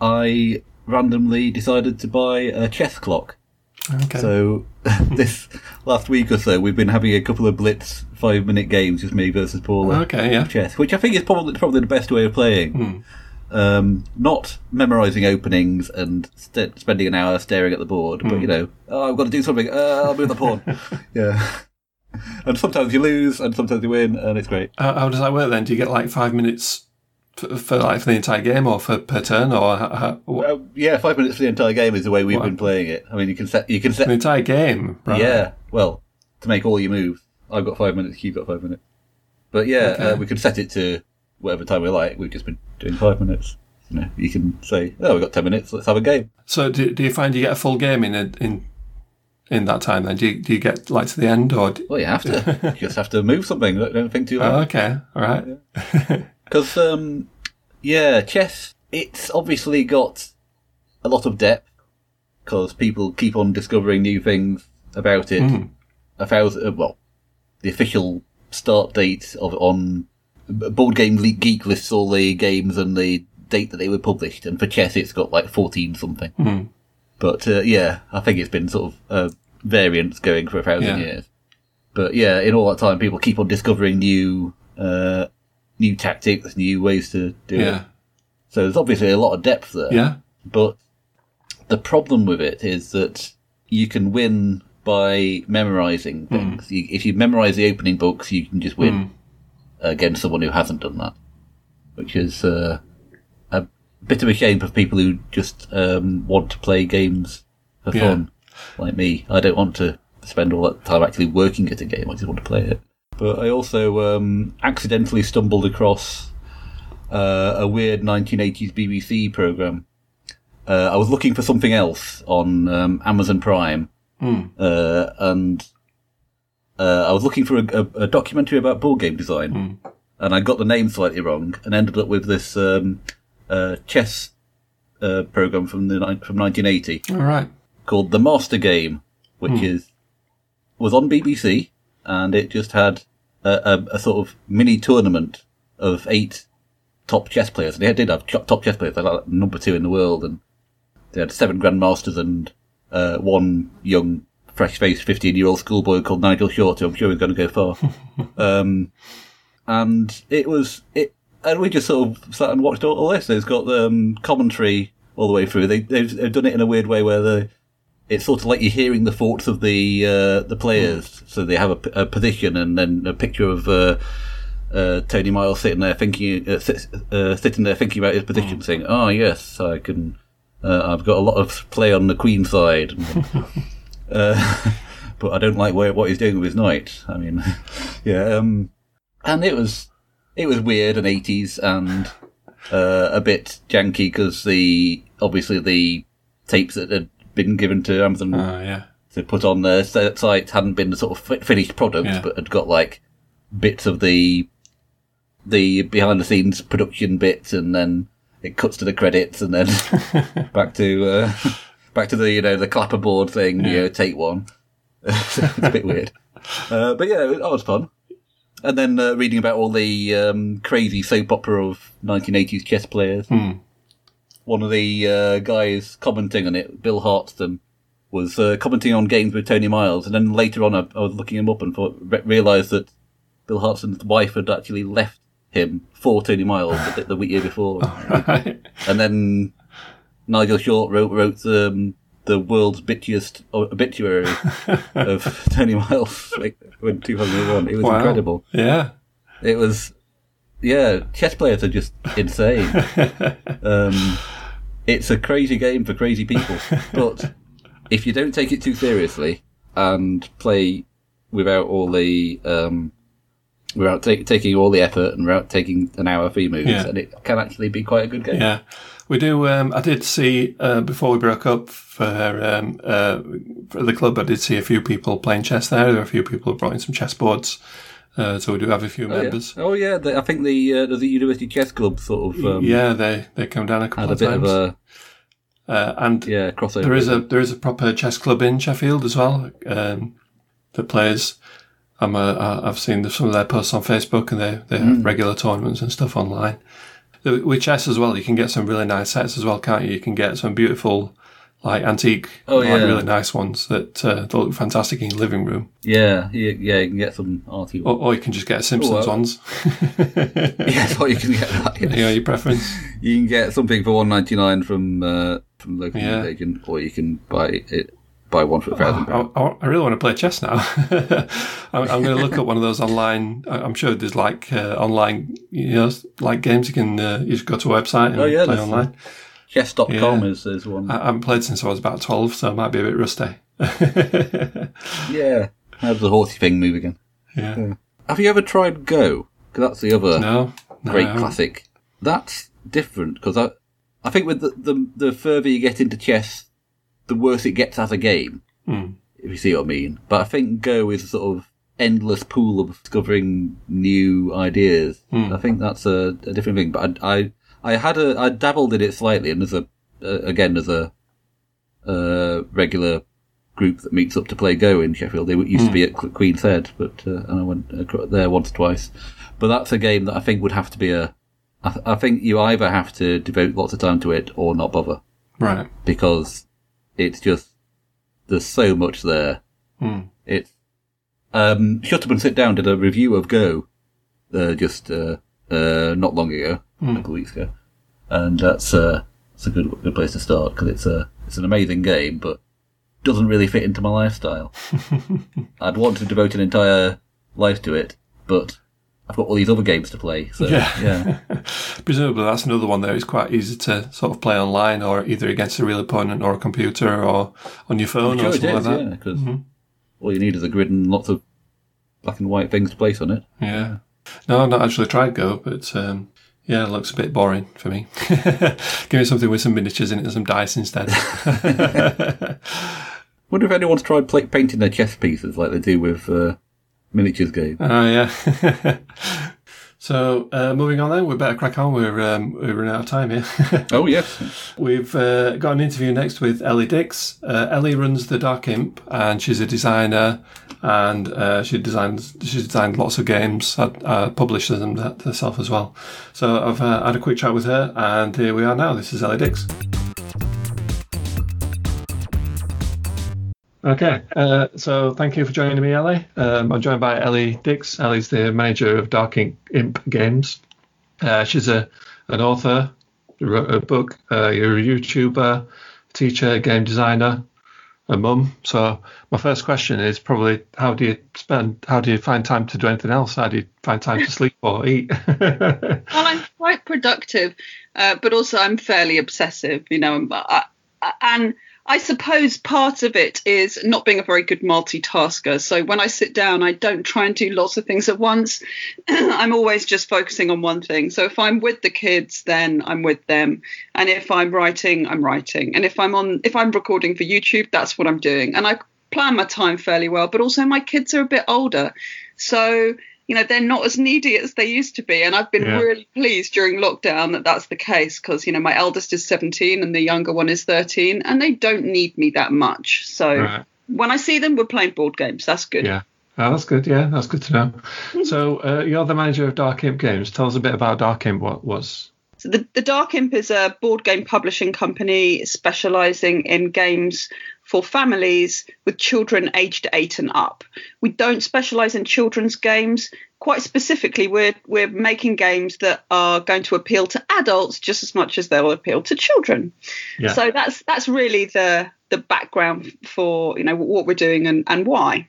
I randomly decided to buy a chess clock. okay. So this last week or so, we've been having a couple of blitz five-minute games, just me versus Paula okay, yeah. chess, which I think is probably probably the best way of playing. Um, not memorizing openings and st- spending an hour staring at the board, but you know, oh, I've got to do something. Uh, I'll move the pawn. yeah. And sometimes you lose, and sometimes you win, and it's great. How, how does that work then? Do you get like five minutes for, for like for the entire game, or for per turn, or how, Uh, yeah, five minutes for the entire game is the way we've Wow. been playing it. I mean, you can set, you can set, the entire game? Right. yeah. Well, to make all your moves, I've got five minutes. You've got five minutes. But yeah, Okay. uh, we can set it to whatever time we like. We've just been doing five minutes. You know, you can say, "Oh, we've got ten minutes. Let's have a game." So do, do you find you get a full game in a, in in that time? Then do you, do you get like to the end or? Do, Well, you have to. you just have to move something. Don't think too long. oh, okay, all right. Because, um, yeah, chess, it's obviously got a lot of depth because people keep on discovering new things about it. A thousand, well, the official start date of on Board Game Geek lists all the games and the date that they were published, and for chess it's got like 14 something. But, uh, yeah, I think it's been sort of uh, variants going for a thousand Yeah. years. But yeah, in all that time, people keep on discovering new, uh, new tactics, new ways to do it. So there's obviously a lot of depth there. yeah, But the problem with it is that you can win by memorizing things. You, if you memorize the opening books, you can just win against someone who hasn't done that, which is uh, a bit of a shame for people who just um, want to play games for Yeah. fun, like me. I don't want to spend all that time actually working at a game. I just want to play it. But I also um, accidentally stumbled across uh, a weird 1980s BBC program. Uh, I was looking for something else on um, Amazon Prime, uh, and uh, I was looking for a, a, a documentary about board game design, and I got the name slightly wrong, and ended up with this um, uh, chess uh, program from the from 1980 all right. called The Master Game, which is was on BBC, and it just had a, a, sort of mini tournament of eight top chess players. They did have top chess players, they like number two in the world, and they had seven grandmasters and uh, one young, fresh-faced fifteen-year-old schoolboy called Nigel Short, who I'm sure is going to go far. um, and it was it, and we just sort of sat and watched all, all this. It's got um, commentary all the way through. They, they've, they've done it in a weird way where the it's sort of like you're hearing the thoughts of the uh, the players. So they have a, a, position and then a picture of uh, uh, Tony Miles sitting there thinking, uh, sit, uh, sitting there thinking about his position, saying, "Oh yes, I can. Uh, I've got a lot of play on the queen side." uh, but I don't like where, what he's doing with his knight. I mean, yeah, um, and it was it was weird and eighties and uh, a bit janky because the obviously the tapes that had been given to Amazon Oh, yeah. to put on their site hadn't been the sort of fi- finished product, Yeah. but had got like bits of the the behind the scenes production bits, and then it cuts to the credits, and then back to uh, back to the you know the clapperboard thing, you know, take one. it's a bit weird, uh, but yeah, it was fun. And then uh, reading about all the um, crazy soap opera of 1980s chess players. One of the uh, guys commenting on it, Bill Hartston, was uh, commenting on games with Tony Miles, and then later on, I, I was looking him up and thought, re- realised that Bill Hartston's wife had actually left him for Tony Miles the, the week year before, Right. and then Nigel Short wrote wrote um, the world's bitchiest obituary of Tony Miles like, in 2001. It was Wow. incredible. Yeah. It was, yeah, chess players are just insane. um, it's a crazy game for crazy people, but if you don't take it too seriously and play without all the, um, without take, taking all the effort and without taking an hour for your moves, Yeah. and it can actually be quite a good game. Yeah, we do. Um, I did see uh, before we broke up for um, uh, for the club. I did see a few people playing chess there. There were a few people who brought in some chessboards, uh, so we do have a few Oh, yeah. members. Oh yeah, the, I think the uh, the University Chess Club sort of um, yeah, they they come down a couple a of bit times, of a uh, and yeah crossover. there is a there is a proper chess club in Sheffield as well um, that plays. I'm a, I've seen some of their posts on Facebook, and they they Mm. have regular tournaments and stuff online. With chess as well, you can get some really nice sets as well, can't you? You can get some beautiful, like antique, Oh, like, really nice ones that uh, look fantastic in your living room. yeah, yeah, yeah. You can get some arty Or, or you can just get Simpsons Oh, well. ones. Yes, or you can get that. Yeah. you know, your preference. You can get something for one ninety nine from uh, from local Yeah. or you can buy it buy one for a thousand I, pounds. I, I really want to play chess now. I'm, I'm going to look up one of those online. I- I'm sure there's like uh, online, you know, like games you can uh, you just go to a website and Oh, yeah, play there's- online. Chess.com Yeah. is, is one. I, I haven't played since I was about 12, so I might be a bit rusty. yeah. How does the horsey thing move again? Yeah. Have you ever tried Go? Because that's the other No. no great haven't. classic. That's different because I think with the, the the further you get into chess, the worse it gets as a game. If you see what I mean. But I think Go is a sort of endless pool of discovering new ideas. I think that's a, a different thing. But I, I I had a I dabbled in it slightly, and as a uh, again as a uh, regular group that meets up to play Go in Sheffield. They used to be at Queen's Head, but uh, and I went there once or twice. But that's a game that I think would have to be a. I, th- I think you either have to devote lots of time to it or not bother Right. because it's just there's so much there. It's um, Shut Up and Sit Down did a review of Go uh, just uh, uh, not long ago, a couple of weeks ago, and that's uh, that's a good good place to start because it's a it's an amazing game, but doesn't really fit into my lifestyle. I'd want to devote an entire life to it, but I've got all these other games to play. So Yeah. yeah, Presumably that's another one there. It's quite easy to sort of play online or either against a real opponent or a computer or on your phone sure or something is, like that. yeah, because all you need is a grid and lots of black and white things to place on it. Yeah. No, I've not actually tried Go, but um, yeah, it looks a bit boring for me. Give me something with some miniatures in it and some dice instead. Wonder if anyone's tried painting their chess pieces like they do with uh, miniatures game. Oh, yeah. so, uh, moving on then, we better crack on. We're, um, we're running out of time here. oh yes, We've uh, got an interview next with Ellie Dix. Uh, Ellie runs the Dark Imp, and she's a designer, and uh, she designs she's designed lots of games, uh, uh, publishes them herself as well. So I've uh, had a quick chat with her, and here we are now. This is Ellie Dix. Okay, uh, so thank you for joining me, Ellie. Um, I'm joined by Ellie Dix. Ellie's the manager of Dark Imp Games. Uh, she's a an author, wrote a book. Uh, you're a YouTuber, teacher, game designer, a mum. So my first question is probably how do you spend? How do you find time to do anything else? How do you find time to sleep or eat? Well, I'm quite productive, uh, but also I'm fairly obsessive, you know. I, I- and I suppose part of it is not being a very good multitasker. So when I sit down, I don't try and do lots of things at once. I'm always just focusing on one thing. So if I'm with the kids, then I'm with them, and if I'm writing, I'm writing, and if I'm on, if I'm recording for YouTube, that's what I'm doing. And I plan my time fairly well. But also, my kids are a bit older, so you know they're not as needy as they used to be and i've been Yeah. really pleased during lockdown that that's the case because you know my eldest is 17 and the younger one is 13 and they don't need me that much so Right. when i see them we're playing board games that's good yeah. Oh, that's good. Yeah, that's good to know. So uh, you're the manager of Dark Imp Games. Tell us a bit about Dark Imp. What what's So the, the Dark Imp is a board game publishing company specializing in games for families with children aged eight and up. We don't specialize in children's games. Quite specifically, we're we're making games that are going to appeal to adults just as much as they'll appeal to children. Yeah. So that's that's really the the background for you know what we're doing and, and why.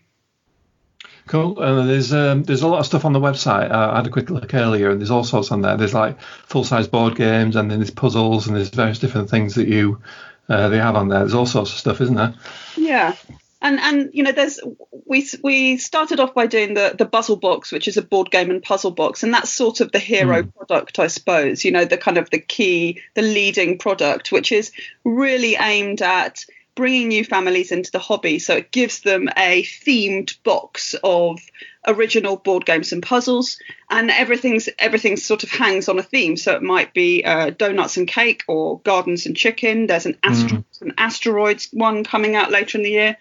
Cool. Uh, there's um, there's a lot of stuff on the website. Uh, I had a quick look earlier, and there's all sorts on there. There's like full size board games, and then there's puzzles, and there's various different things that you uh, they have on there. There's all sorts of stuff, isn't there? Yeah. And and you know there's we we started off by doing the the puzzle box which is a board game and puzzle box and that's sort of the hero product I suppose you know the kind of the key the leading product which is really aimed at bringing new families into the hobby. So it gives them a themed box of original board games and puzzles and everything's everything sort of hangs on a theme. So it might be uh, donuts and cake or gardens and chicken. There's an astro- an asteroids one coming out later in the year.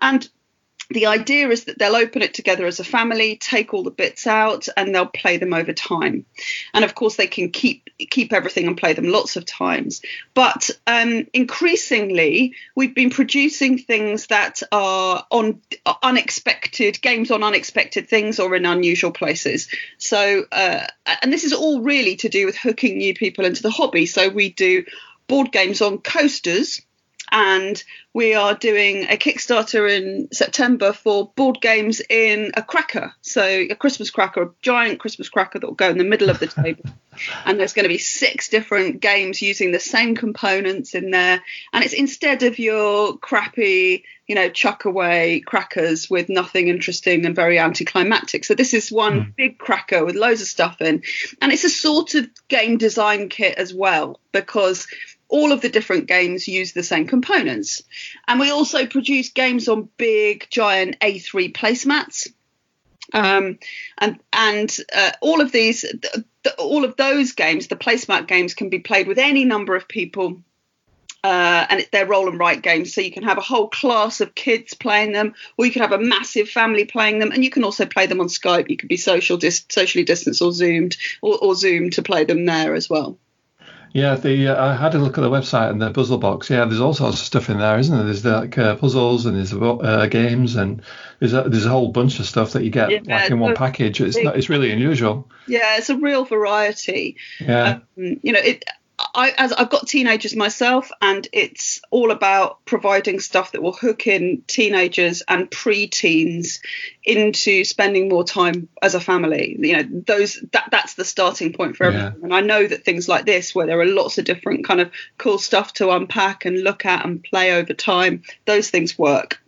And the idea is that they'll open it together as a family, take all the bits out, and they'll play them over time. And of course, they can keep keep everything and play them lots of times. But um, increasingly, we've been producing things that are on unexpected games on unexpected things or in unusual places. So, uh, and this is all really to do with hooking new people into the hobby. So we do board games on coasters and we are doing a Kickstarter in September for board games in a cracker. So a Christmas cracker, a giant Christmas cracker that will go in the middle of the table. and there's going to be six different games using the same components in there. And it's instead of your crappy, you know, chuck away crackers with nothing interesting and very anticlimactic. So this is one mm. big cracker with loads of stuff in. And it's a sort of game design kit as well, because all of the different games use the same components. And we also produce games on big, giant A3 placemats. Um, and and uh, all of these, the, the, all of those games, the placemat games, can be played with any number of people. Uh, and they're roll and write games, so you can have a whole class of kids playing them, or you can have a massive family playing them, and you can also play them on Skype. You could be social, dis- socially distanced, or zoomed, or, or Zoom to play them there as well. Yeah, the uh, I had a look at the website and the puzzle box. Yeah, there's all sorts of stuff in there, isn't there? There's like uh, puzzles and there's uh, games and there's a, there's a whole bunch of stuff that you get yeah, like in one package. It's not, it's really unusual. Yeah, it's a real variety. Yeah, um, you know, it I, as I've got teenagers myself, and it's all about providing stuff that will hook in teenagers and pre-teens into spending more time as a family. You know, those that that's the starting point for. Yeah. And I know that things like this, where there are lots of different kind of cool stuff to unpack and look at and play over time, those things work.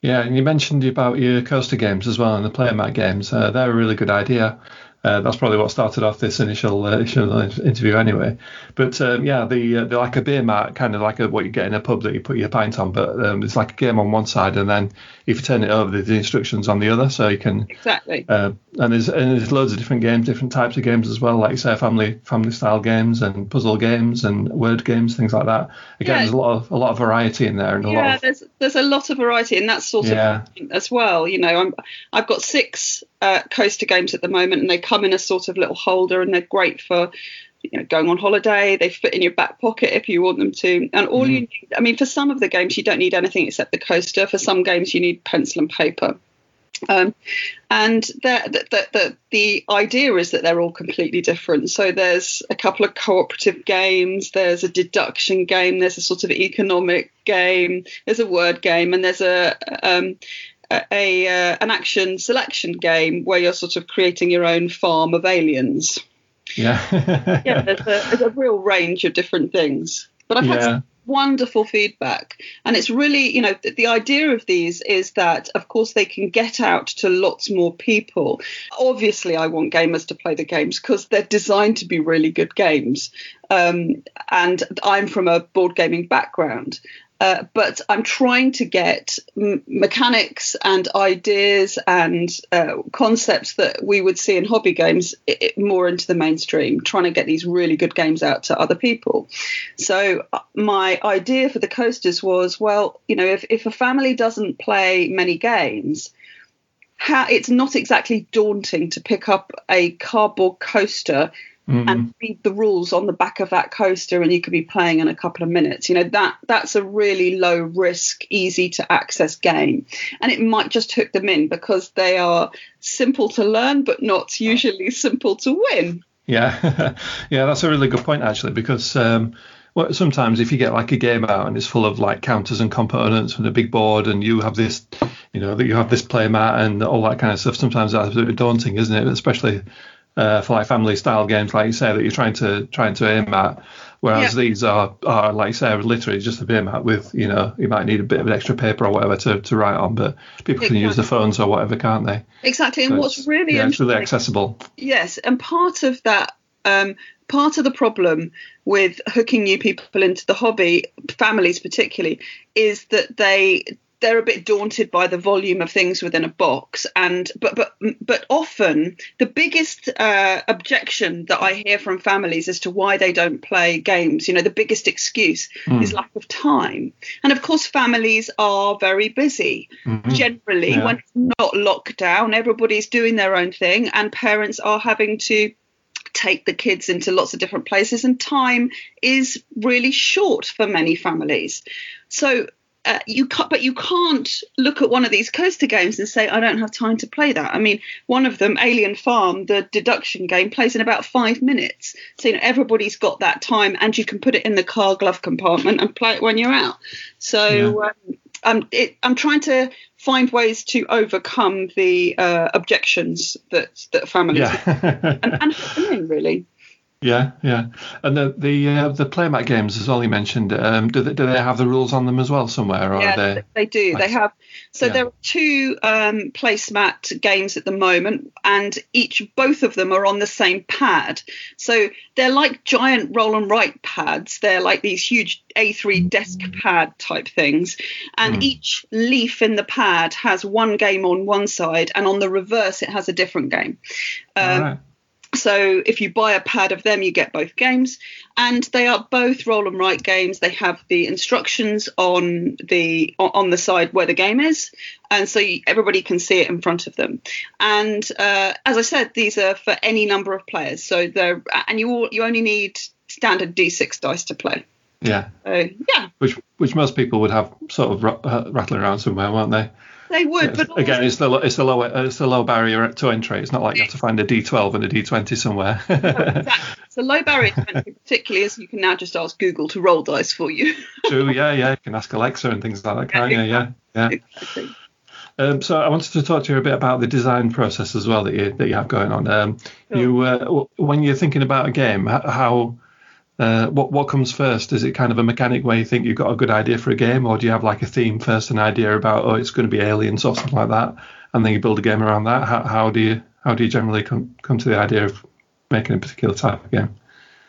Yeah, and you mentioned about your coaster games as well and the player mat games. Uh, they're a really good idea. Uh, that's probably what started off this initial, uh, initial interview anyway. But um, yeah, the, uh, the like a beer mat, kind of like a, what you get in a pub that you put your pint on, but um, it's like a game on one side, and then if you turn it over, there's the instructions on the other, so you can exactly. Uh, and there's and there's loads of different games, different types of games as well, like say family family style games and puzzle games and word games, things like that. Again, yeah. there's a lot of a lot of variety in there, and a yeah, lot of, there's there's a lot of variety, and that's sort yeah. of as well. You know, I'm I've got six uh, coaster games at the moment, and they come in a sort of little holder, and they're great for you know, going on holiday. They fit in your back pocket if you want them to. And all mm. you need, I mean, for some of the games, you don't need anything except the coaster. For some games, you need pencil and paper. Um, and the, the, the, the, idea is that they're all completely different. So there's a couple of cooperative games, there's a deduction game, there's a sort of economic game, there's a word game, and there's a um, a, uh, an action selection game where you're sort of creating your own farm of aliens. Yeah. yeah, there's a, there's a, real range of different things. But I've yeah. had some wonderful feedback. And it's really, you know, the, the, idea of these is that, of course, they can get out to lots more people. Obviously, I want gamers to play the games because they're designed to be really good games. Um, and I'm from a board gaming background. Uh, but I'm trying to get m- mechanics and ideas and uh, concepts that we would see in hobby games it, more into the mainstream, trying to get these really good games out to other people. So, uh, my idea for the coasters was well, you know, if, if a family doesn't play many games, how, it's not exactly daunting to pick up a cardboard coaster mm. and read the rules on the back of that coaster and you could be playing in a couple of minutes. You know that that's a really low risk easy to access game. And it might just hook them in because they are simple to learn but not usually simple to win. Yeah. Yeah that's a really good point actually because um, well, sometimes if you get like a game out and it's full of like counters and components and a big board and you have this you know that you have this play mat and all that kind of stuff sometimes that's a bit daunting isn't it? Especially uh, for like family style games, like you say, that you're trying to trying to aim at. Whereas yeah. these are, are like you say, literally just a beer mat with, you know, you might need a bit of an extra paper or whatever to, to write on, but people exactly. can use the phones or whatever, can't they? Exactly. And what's really yeah, it's really accessible. Yes, and part of that um, part of the problem with hooking new people into the hobby, families particularly, is that they they're a bit daunted by the volume of things within a box and but but but often the biggest uh, objection that i hear from families as to why they don't play games you know the biggest excuse mm. is lack of time and of course families are very busy mm-hmm. generally yeah. when it's not lockdown everybody's doing their own thing and parents are having to take the kids into lots of different places and time is really short for many families so uh, you can't, but you can't look at one of these coaster games and say I don't have time to play that. I mean, one of them, Alien Farm, the deduction game, plays in about five minutes. So you know everybody's got that time, and you can put it in the car glove compartment and play it when you're out. So yeah. um, I'm, it, I'm trying to find ways to overcome the uh, objections that that families yeah. and, and really. Yeah, yeah, and the the uh, the playmat games as. You mentioned. Um, do they, do they have the rules on them as well somewhere? Or yeah, they... they do. They have. So yeah. there are two um, placemat games at the moment, and each both of them are on the same pad. So they're like giant roll and write pads. They're like these huge A3 desk pad type things, and mm. each leaf in the pad has one game on one side, and on the reverse it has a different game. Um. So if you buy a pad of them, you get both games, and they are both roll and write games. They have the instructions on the on the side where the game is, and so you, everybody can see it in front of them. And uh, as I said, these are for any number of players. So they're and you all, you only need standard D6 dice to play. Yeah. So, yeah. Which which most people would have sort of uh, rattling around somewhere, won't they? They would, but also, again, it's the it's the low it's the low barrier to entry. It's not like you have to find a D12 and a D20 somewhere. exactly. It's a low barrier to entry, particularly as you can now just ask Google to roll dice for you. True, yeah, yeah. You can ask Alexa and things like that, can't you? Yeah, yeah. Exactly. Um, so I wanted to talk to you a bit about the design process as well that you that you have going on. Um, sure. You uh, when you're thinking about a game, how uh, what what comes first? Is it kind of a mechanic where you think you've got a good idea for a game, or do you have like a theme first, an idea about oh it's going to be aliens or something like that, and then you build a game around that? How, how do you how do you generally come come to the idea of making a particular type of game?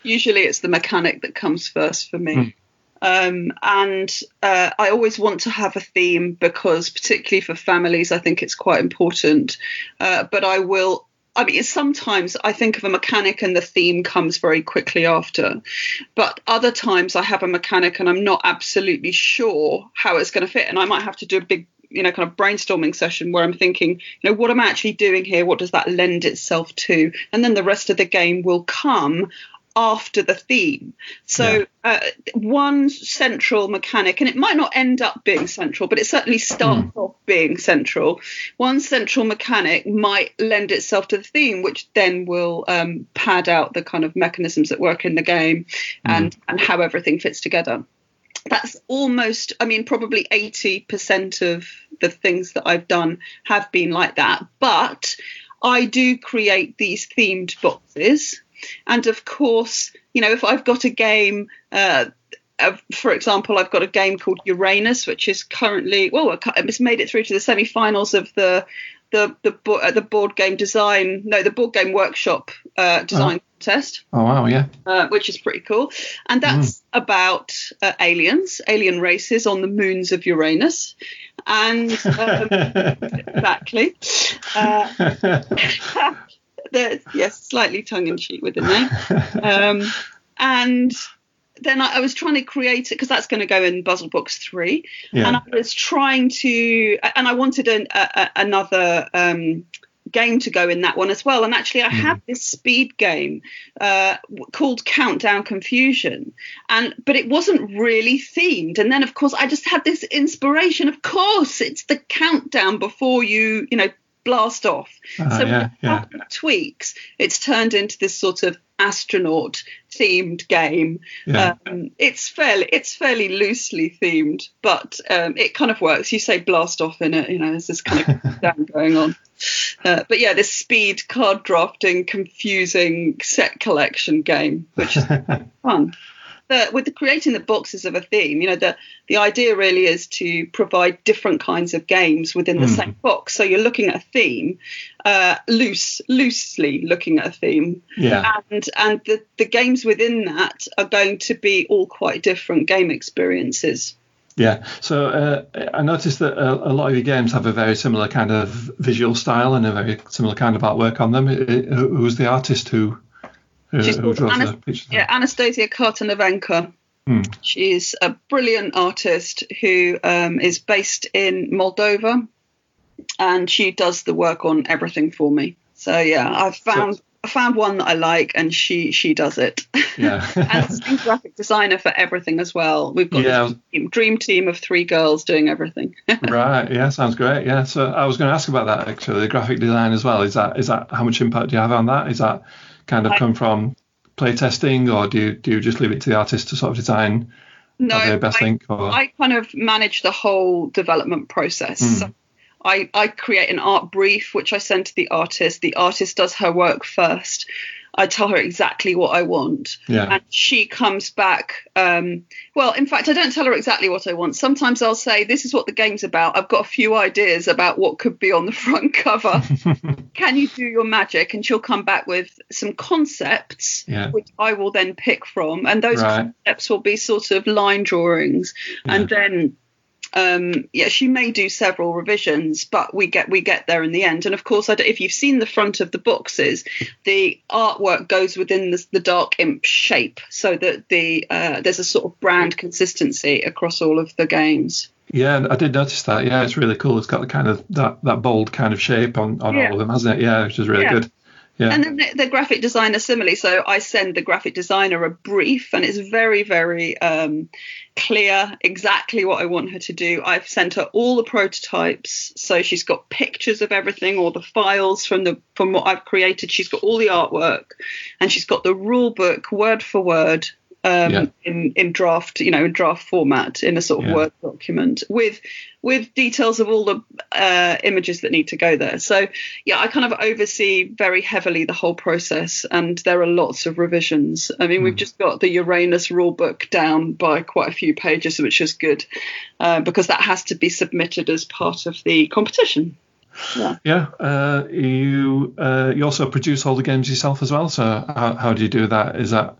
Usually, it's the mechanic that comes first for me. Mm. Um, and uh, I always want to have a theme because, particularly for families, I think it's quite important. Uh, but I will I mean, sometimes I think of a mechanic and the theme comes very quickly after. But other times I have a mechanic and I'm not absolutely sure how it's going to fit. And I might have to do a big, you know, kind of brainstorming session where I'm thinking, you know, what am I actually doing here? What does that lend itself to? And then the rest of the game will come after the theme. So yeah. uh, one central mechanic, and it might not end up being central, but it certainly starts mm. off being central. One central mechanic might lend itself to the theme, which then will um, pad out the kind of mechanisms that work in the game hmm. and and how everything fits together. That's almost, I mean, probably 80% of the things that I've done have been like that. But I do create these themed boxes and of course, you know, if I've got a game, uh, for example, I've got a game called Uranus, which is currently well, it's made it through to the semi-finals of the the the, uh, the board game design, no, the board game workshop uh, design oh. contest. Oh wow, yeah. Uh, which is pretty cool, and that's mm. about uh, aliens, alien races on the moons of Uranus, and um, exactly. There's yes, slightly tongue in cheek with the name. Um, and then I, I, was trying to create it because that's going to go in Puzzle Box three, yeah. and I was trying to, and I wanted an, a, another um, game to go in that one as well. And actually, I mm. have this speed game uh, called Countdown Confusion, and but it wasn't really themed. And then, of course, I just had this inspiration. Of course, it's the countdown before you, you know, blast off. Uh, so yeah, yeah. tweaks, it's turned into this sort of astronaut themed game. Yeah. Um, it's fairly it's fairly loosely themed, but um, it kind of works. You say blast off in it, you know, there's this kind of down going on. Uh, but yeah, this speed card drafting, confusing set collection game, which is fun the, with the creating the boxes of a theme, you know, the the idea really is to provide different kinds of games within the mm. same box. So you're looking at a theme, uh, loose, loosely looking at a theme, yeah. and and the the games within that are going to be all quite different game experiences. Yeah, so uh, I noticed that a, a, lot of your games have a very similar kind of visual style and a very similar kind of artwork on them. Who's the artist who She's called Anast- yeah, Anastasia Kartanovenko. Hmm. She's a brilliant artist who um, is based in Moldova, and she does the work on everything for me. So yeah, I've found. So, I found one that I like, and she she does it. Yeah. and graphic designer for everything as well. We've got Yeah. team, dream team of three girls doing everything. right. Yeah. Sounds great. Yeah. So I was going to ask about that actually, the graphic design as well. Is that is that how much impact do you have on that? Is that kind of come from playtesting, or do you do you just leave it to the artist to sort of design no, what best I, think? Or I kind of manage the whole development process. Hmm. So I, I create an art brief, which I send to the artist. The artist does her work first. I tell her exactly what I want. yeah. and she comes back. Um, well, in fact, I don't tell her exactly what I want. Sometimes I'll say, "This is what the game's about. I've got a few ideas about what could be on the front cover. Can you do your magic?" And she'll come back with some concepts, Yeah. which I will then pick from, and those Right. concepts will be sort of line drawings, and then. Um, yeah, she may do several revisions, but we get we get there in the end. And of course, if you've seen the front of the boxes, the artwork goes within the, the dark imp shape, so that the uh, there's a sort of brand consistency across all of the games. Yeah, I did notice that. Yeah, it's really cool. It's got the kind of that, that bold kind of shape on, on Yeah. all of them, hasn't it? Yeah, which is really Yeah. good. Yeah. And then the, the graphic designer similarly. So I send the graphic designer a brief, and it's very, very um, clear exactly what I want her to do. I've sent her all the prototypes, so she's got pictures of everything, all the files from the from what I've created. She's got all the artwork, and she's got the rule book word for word. Um, Yeah. in, in draft, you know, in draft format, in a sort of Yeah. Word document with with details of all the uh, images that need to go there. So yeah, I kind of oversee very heavily the whole process, and there are lots of revisions. I mean, we've just got the Uranus rulebook down by quite a few pages, which is good uh, because that has to be submitted as part of the competition. Yeah, uh, you uh, you also produce all the games yourself as well. So how, how do you do that? Is that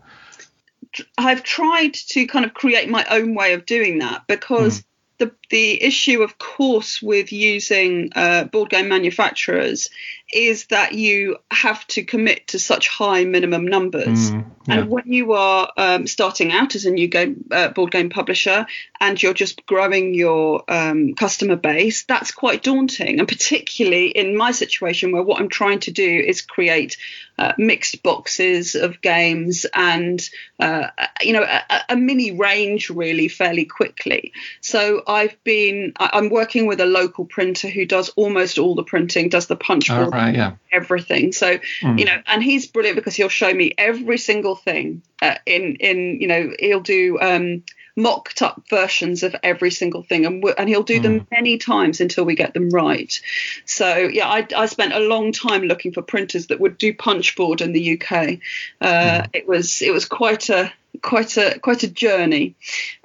I've tried to kind of create my own way of doing that because hmm. the the issue, of course, with using uh, board game manufacturers is that you have to commit to such high minimum numbers. Mm, yeah. And when you are um, starting out as a new game uh, board game publisher and you're just growing your um, customer base, that's quite daunting. And particularly in my situation, where what I'm trying to do is create uh, mixed boxes of games and uh, you know a, a mini range really fairly quickly. So I've been I'm working with a local printer who does almost all the printing, does the punch board right? Yeah. everything. So you know, and he's brilliant because he'll show me every single thing uh, in in you know he'll do um, mocked up versions of every single thing, and and he'll do them many times until we get them right. So yeah, I, I spent a long time looking for printers that would do punchboard in the UK. Uh, It was it was quite a quite a quite a journey.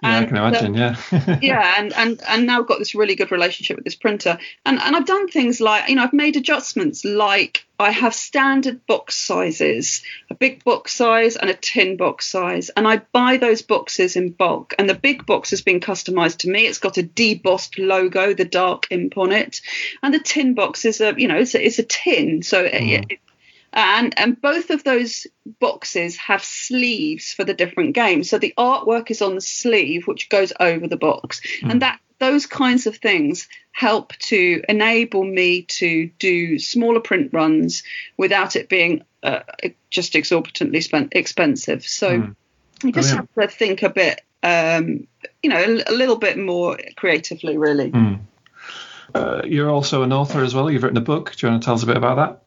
Yeah, I And, can uh, imagine. yeah. yeah and and and now got this really good relationship with this printer and and i've done things like you know i've made adjustments like i have standard box sizes a big box size and a tin box size and i buy those boxes in bulk and the big box has been customized to me it's got a debossed logo the dark imp on it and the tin box is a you know it's a, it's a tin so it, it- and and both of those boxes have sleeves for the different games so the artwork is on the sleeve which goes over the box and that those kinds of things help to enable me to do smaller print runs without it being uh, just exorbitantly spent, expensive so you just Brilliant. have to think a bit um, you know a, a little bit more creatively really Uh, you're also an author as well. You've written a book. Do you want to tell us a bit about that?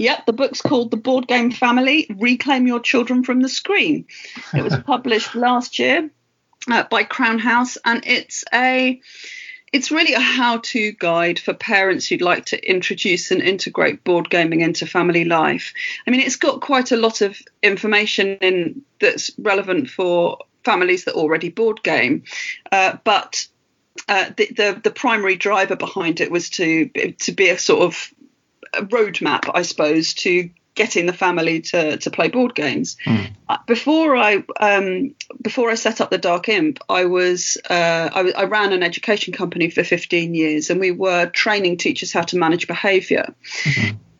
Yep, the book's called The Board Game Family Reclaim Your Children from the Screen. It was published last year uh, by Crown House, and it's a it's really a how-to guide for parents who'd like to introduce and integrate board gaming into family life. I mean, it's got quite a lot of information in that's relevant for families that already board game, uh, but uh, the, the the primary driver behind it was to to be a sort of a roadmap, I suppose, to getting the family to, to play board games. Uh, Before I um, before I set up the Dark Imp, I was uh, I, I ran an education company for 15 years, and we were training teachers how to manage behaviour.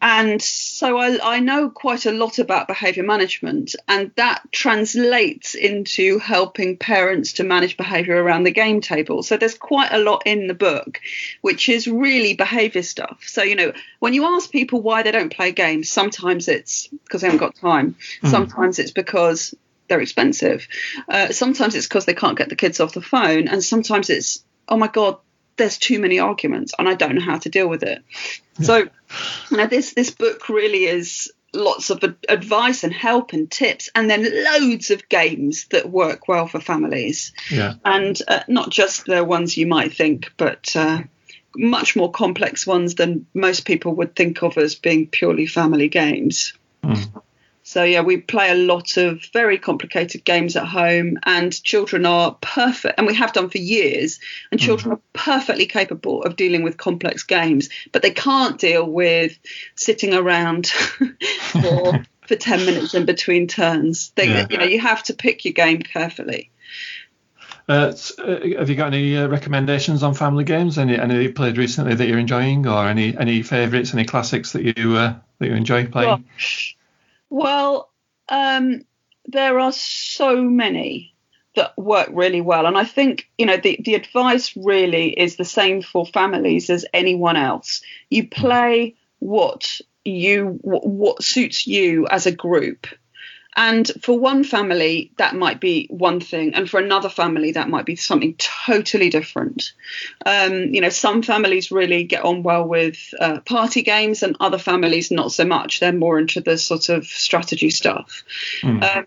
And so I, I know quite a lot about behavior management, and that translates into helping parents to manage behavior around the game table. So there's quite a lot in the book, which is really behavior stuff. So, you know, when you ask people why they don't play games, sometimes it's because they haven't got time, sometimes it's because they're expensive, uh, sometimes it's because they can't get the kids off the phone, and sometimes it's, oh my God, there's too many arguments and I don't know how to deal with it. So, know, this this book really is lots of advice and help and tips, and then loads of games that work well for families, Yeah. and uh, not just the ones you might think, but uh, much more complex ones than most people would think of as being purely family games. So yeah, we play a lot of very complicated games at home, and children are perfect, and we have done for years. And children are perfectly capable of dealing with complex games, but they can't deal with sitting around for for ten minutes in between turns. They, Yeah. you know, you have to pick your game carefully. Uh, uh, have you got any uh, recommendations on family games? Any any you played recently that you're enjoying, or any any favourites, any classics that you uh, that you enjoy playing? Gosh. Well, um, there are so many that work really well, and I think you know the the advice really is the same for families as anyone else. You play what you what, what suits you as a group. And for one family, that might be one thing, and for another family, that might be something totally different. Um, you know, some families really get on well with uh, party games, and other families not so much. They're more into the sort of strategy stuff. Um,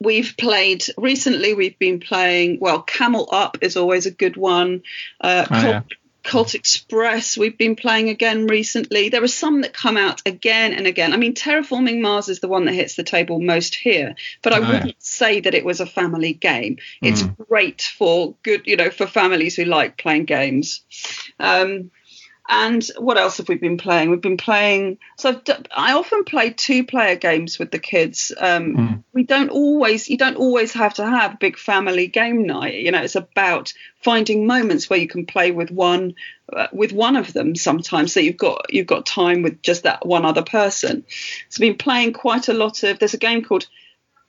we've played recently. We've been playing. Well, Camel Up is always a good one. Uh, Oh, yeah. Colt Express. We've been playing again recently. There are some that come out again and again. I mean, Terraforming Mars is the one that hits the table most here, but I Oh, wouldn't say that it was a family game. It's great for good, you know, for families who like playing games. Um, and what else have we been playing? We've been playing. So I've I often play two-player games with the kids. Um, We don't always. You don't always have to have a big family game night. You know, it's about finding moments where you can play with one, uh, with one of them. Sometimes so you've got you've got time with just that one other person. So I've been playing quite a lot of. There's a game called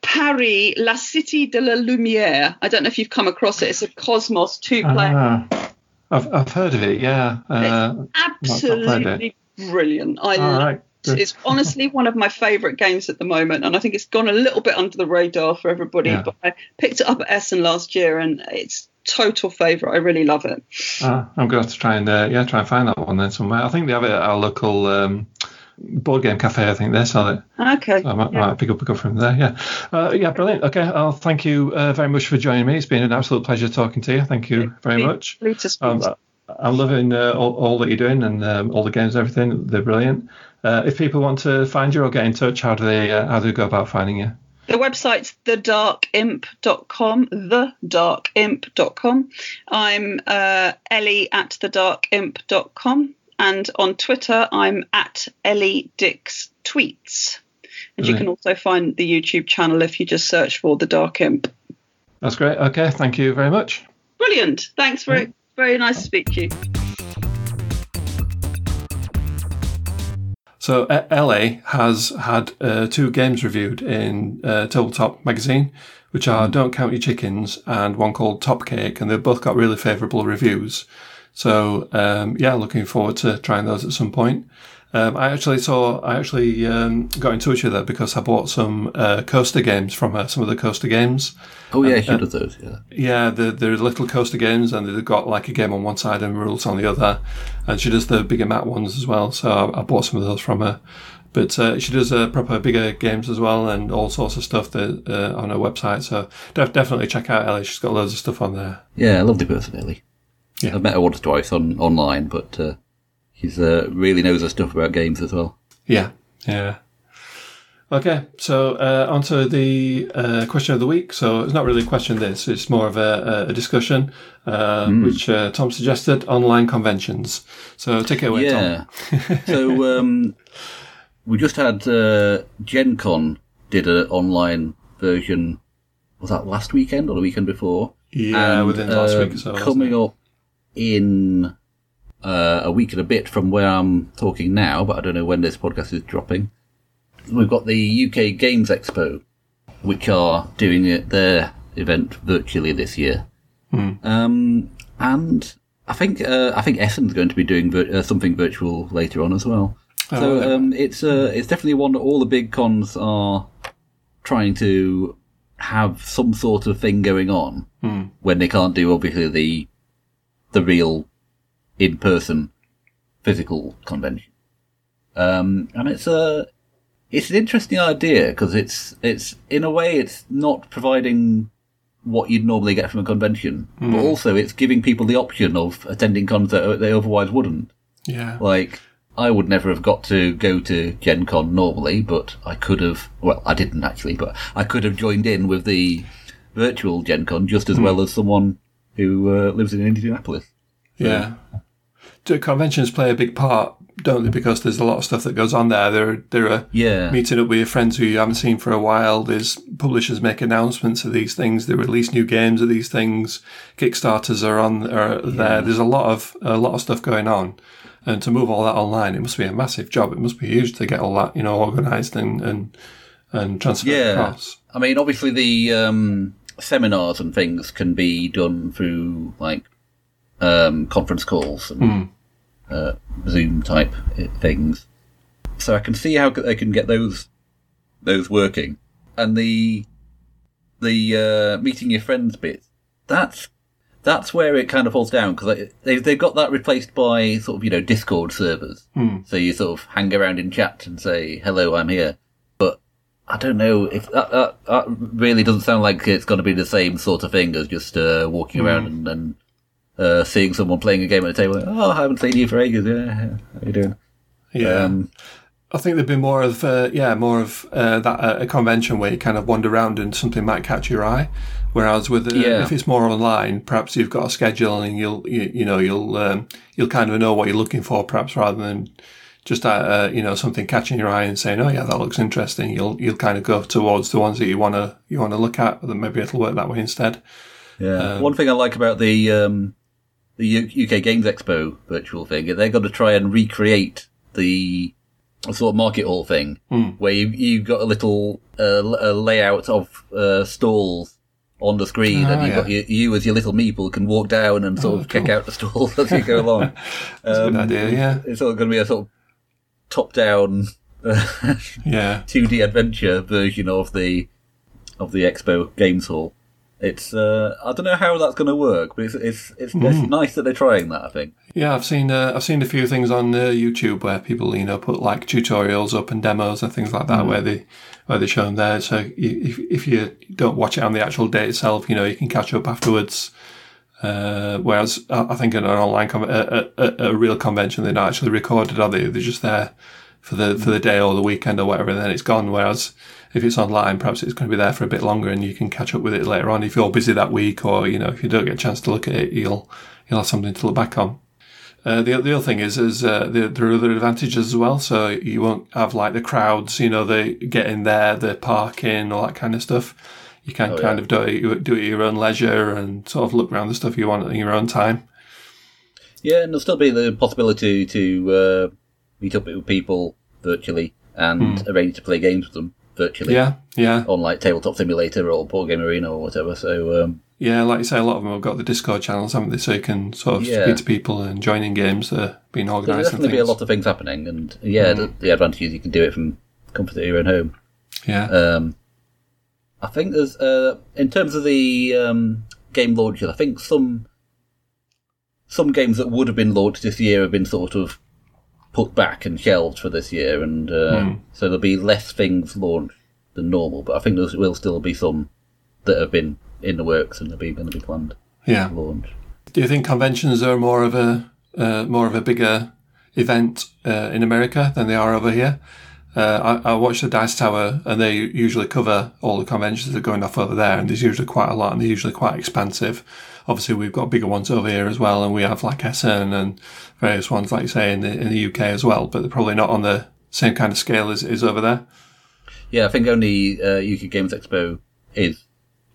Paris, La Cité de la Lumière. I don't know if you've come across it. It's a Kosmos two-player. Ah, I've I've heard of it. Yeah. Uh, absolutely brilliant. I all love right. It's honestly one of my favourite games at the moment, and I think it's gone a little bit under the radar for everybody. Yeah. But I picked it up at Essen last year, and it's total favourite. I really love it. Ah, I'm going to have to try and uh, yeah try and find that one then somewhere. I think they have it at our local um, board game cafe. I think they sell it. Okay. I might, might pick up a couple from there. Yeah, uh, yeah, brilliant. Okay, I'll thank you uh, very much for joining me. It's been an absolute pleasure talking to you. Thank you very much. lovely to speak Um, I'm loving uh, all, all that you're doing and um, all the games and everything. They're brilliant. Uh, if people want to find you or get in touch, how do they uh, how do they go about finding you? The website's thedarkimp.com, thedarkimp.com. I'm uh, Ellie at thedarkimp.com. And on Twitter, I'm at Ellie Dix Tweets. And you can also find the YouTube channel if you just search for The Dark Imp. That's great. Okay, thank you very much. Brilliant. Thanks for it. Very nice to speak to you. So Ellie has had uh, two games reviewed in uh, Tabletop magazine, which are Don't Count Your Chickens and one called Top Cake, and they've both got really favourable reviews. So um, yeah, looking forward to trying those at some point. Um, I actually saw, I actually um, got in touch with her because I bought some uh, coaster games from her, some of the coaster games. Oh yeah, she does those. Yeah. Yeah, they're, they're little coaster games, and they've got like a game on one side and rules on the other. And she does the bigger mat ones as well. So I, I bought some of those from her. But uh, she does uh, proper bigger games as well, and all sorts of stuff that, uh, on her website. So def- definitely check out Ellie. She's got loads of stuff on there. Yeah, I love lovely person, Ellie. Yeah. I've met her once or twice on online, but uh, she's uh, really knows her stuff about games as well. Yeah, yeah. Okay, so uh, on to the uh, question of the week. So it's not really a question. This it's more of a, a discussion, uh, which uh, Tom suggested: online conventions. So take it away, Tom. Yeah. so um, we just had uh, Gen Con did an online version. Was that last weekend or the weekend before? Yeah, And, within the last uh, week or so. Coming up in uh, a week and a bit from where I'm talking now, but I don't know when this podcast is dropping. We've got the UK Games Expo, which are doing it, their event virtually this year. Um, and I think uh, I think Essen's going to be doing vir- uh, something virtual later on as well. so um, it's uh, it's definitely one that all the big cons are trying to have some sort of thing going on when they can't do obviously the the real in person physical convention. Um, and it's a it's an interesting idea because it's it's in a way it's not providing what you'd normally get from a convention, but also it's giving people the option of attending cons that they otherwise wouldn't. Yeah. Like, I would never have got to go to Gen Con normally, but I could have, well, I didn't actually, but I could have joined in with the virtual Gen Con just as well as someone who uh, lives in Indianapolis. Yeah. Do conventions play a big part, don't they? Because there's a lot of stuff that goes on there. There, there are Yeah. meeting up with your friends who you haven't seen for a while. There's publishers make announcements of these things. They release new games of these things. Kickstarters are on are there. There's a lot of a lot of stuff going on, and to move all that online, it must be a massive job. It must be huge to get all that you know organised and and and transferred Yeah. across. I mean, obviously the um, seminars and things can be done through like um, conference calls and uh, Zoom type things. So I can see how they can get those those working, and the the uh, meeting your friends bit. That's that's where it kind of falls down because they they've got that replaced by sort of you know Discord servers. So you sort of hang around in chat and say hello, I'm here. I don't know if that, that, that really doesn't sound like it's going to be the same sort of thing as just uh, walking around and, and uh, seeing someone playing a game at a table. Oh, I haven't seen you for ages. Yeah, how you doing? Yeah. Um, I think there'd be more of, uh, yeah, more of uh, that uh, a convention where you kind of wander around and something might catch your eye. Whereas with uh, Yeah. if it's more online, perhaps you've got a schedule and you'll you, you know you'll um, you'll kind of know what you're looking for, perhaps rather than just uh, uh, you know something catching your eye and saying, oh yeah, that looks interesting. You'll you'll kind of go towards the ones that you want to you want to look at, then maybe it'll work that way instead. Yeah. One thing I like about the um, the U- UK Games Expo virtual thing, they're going to try and recreate the sort of market hall thing, where you you've got a little uh, a layout of uh, stalls on the screen, Ah, and you've yeah. got you, you as your little meeple can walk down and sort Oh, of check out the stalls as you go along. That's a good idea. Yeah, It's of going to be a sort of top down. yeah, 2D adventure version of the of the Expo Games Hall. It's uh, I don't know how that's going to work, but it's it's it's, it's nice that they're trying that. I think. yeah. I've seen uh, I've seen a few things on uh, YouTube where people you know put like tutorials up and demos and things like that where they where they show them there. So you, if if you don't watch it on the actual day itself, you know you can catch up afterwards. Uh, whereas I I think in an online a, a, a- a real convention, they're not actually recorded, are they? They're just there for the for the day or the weekend or whatever, and then it's gone. Whereas if it's online, perhaps it's going to be there for a bit longer, and you can catch up with it later on if you're busy that week, or you know if you don't get a chance to look at it, you'll you'll have something to look back on. Uh, the the other thing is is uh, there, there are other advantages as well. So you won't have like the crowds, you know, they get in there, the parking, all that kind of stuff. You can kind of do it, do it at your own leisure and sort of look around the stuff you want in your own time. Yeah, and there'll still be the possibility to uh, meet up with people virtually and arrange to play games with them virtually Yeah, yeah, on like Tabletop Simulator or Board Game Arena or whatever. So um, yeah. Like you say, a lot of them have got the Discord channels, haven't they? So you can sort of Yeah. speak to people and join in games that are being there'll organised. and definitely be a lot of things happening, and yeah, the, the advantage is you can do it from comfort of your own home. Yeah, Um, I think there's uh, in terms of the um, game launches. I think some some games that would have been launched this year have been sort of put back and shelved for this year, and uh, so there'll be less things launched than normal. But I think there will still be some that have been in the works and are be going to be planned yeah. to launch. Do you think conventions are more of a uh, more of a bigger event uh, in America than they are over here? Uh, I, I watch the Dice Tower, and they usually cover all the conventions that are going off over there, and there's usually quite a lot, and they're usually quite expansive. Obviously, we've got bigger ones over here as well, and we have like Essen and various ones, like you say, in the in the UK as well, but they're probably not on the same kind of scale as is over there. Yeah, I think only uh, UK Games Expo is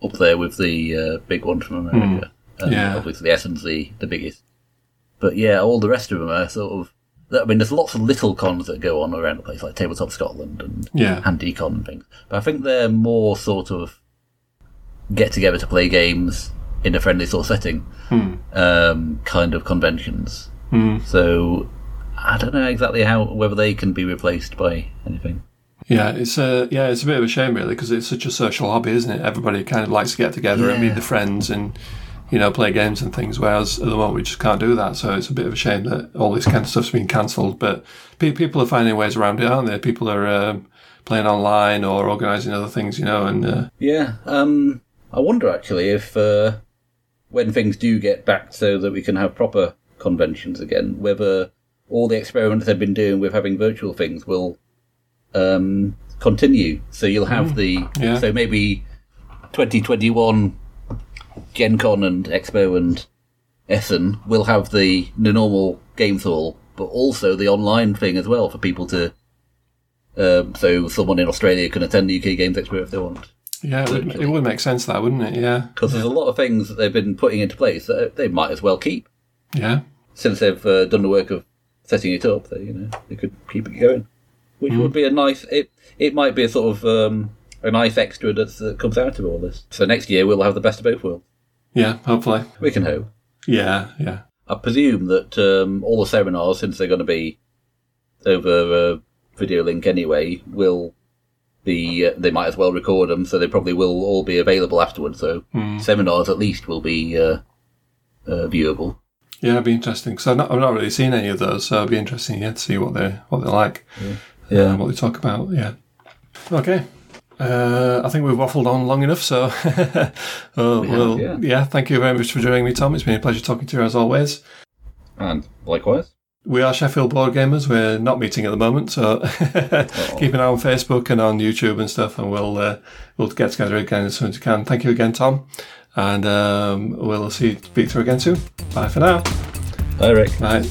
up there with the uh, big one from America. And Yeah. obviously Essen's the, the biggest. but yeah, all the rest of them are sort of. I mean, there's lots of little cons that go on around the place, like Tabletop Scotland and Yeah. HandyCon and things. But I think they're more sort of get together to play games in a friendly sort of setting, um, kind of conventions. So I don't know exactly how whether they can be replaced by anything. Yeah, it's a yeah, it's a bit of a shame really because it's such a social hobby, isn't it? Everybody kind of likes to get together and meet the friends and you know play games and things. Whereas at the moment we just can't do that, so it's a bit of a shame that all this kind of stuff's been cancelled. But pe- people are finding ways around it, aren't they? People are um, playing online or organising other things, you know. And uh, Yeah, um, I wonder actually if uh, when things do get back so that we can have proper conventions again, whether all the experiments they've been doing with having virtual things will um, continue. So you'll have the yeah. so maybe 2021 Gen Con and Expo and Essen will have the, the normal games hall, but also the online thing as well for people to. Um, so someone in Australia can attend the UK Games Expo if they want. yeah, it would, it would make sense that, wouldn't it? Yeah, Because there's a lot of things that they've been putting into place that they might as well keep. yeah, Since they've uh, done the work of setting it up, they, you know, they could keep it going. Which would be a nice, it, it might be a sort of, um, a nice extra that comes out of all this. So next year we'll have the best of both worlds. yeah. Hopefully, We can hope. yeah, yeah, I presume that um, all the seminars, since they're going to be over uh, video link anyway, will be. Uh, they might as well record them, so they probably will all be available afterwards. So seminars at least will be uh, uh, viewable. yeah. It'd be interesting because I've not, I've not really seen any of those, so it'd be interesting yeah, to see what they what they're like. Yeah. um, what they talk about. Yeah. Okay. Uh, I think we've waffled on long enough, so uh, well, yeah. yeah. Thank you very much for joining me, Tom. It's been a pleasure talking to you as always. And likewise. We are Sheffield Board Gamers. We're not meeting at the moment, so keep an eye on Facebook and on YouTube and stuff, and we'll uh, we'll get together again as soon as we can. Thank you again, Tom, and um, we'll see you speak to you again soon. Bye for now. Bye, Rick. Bye.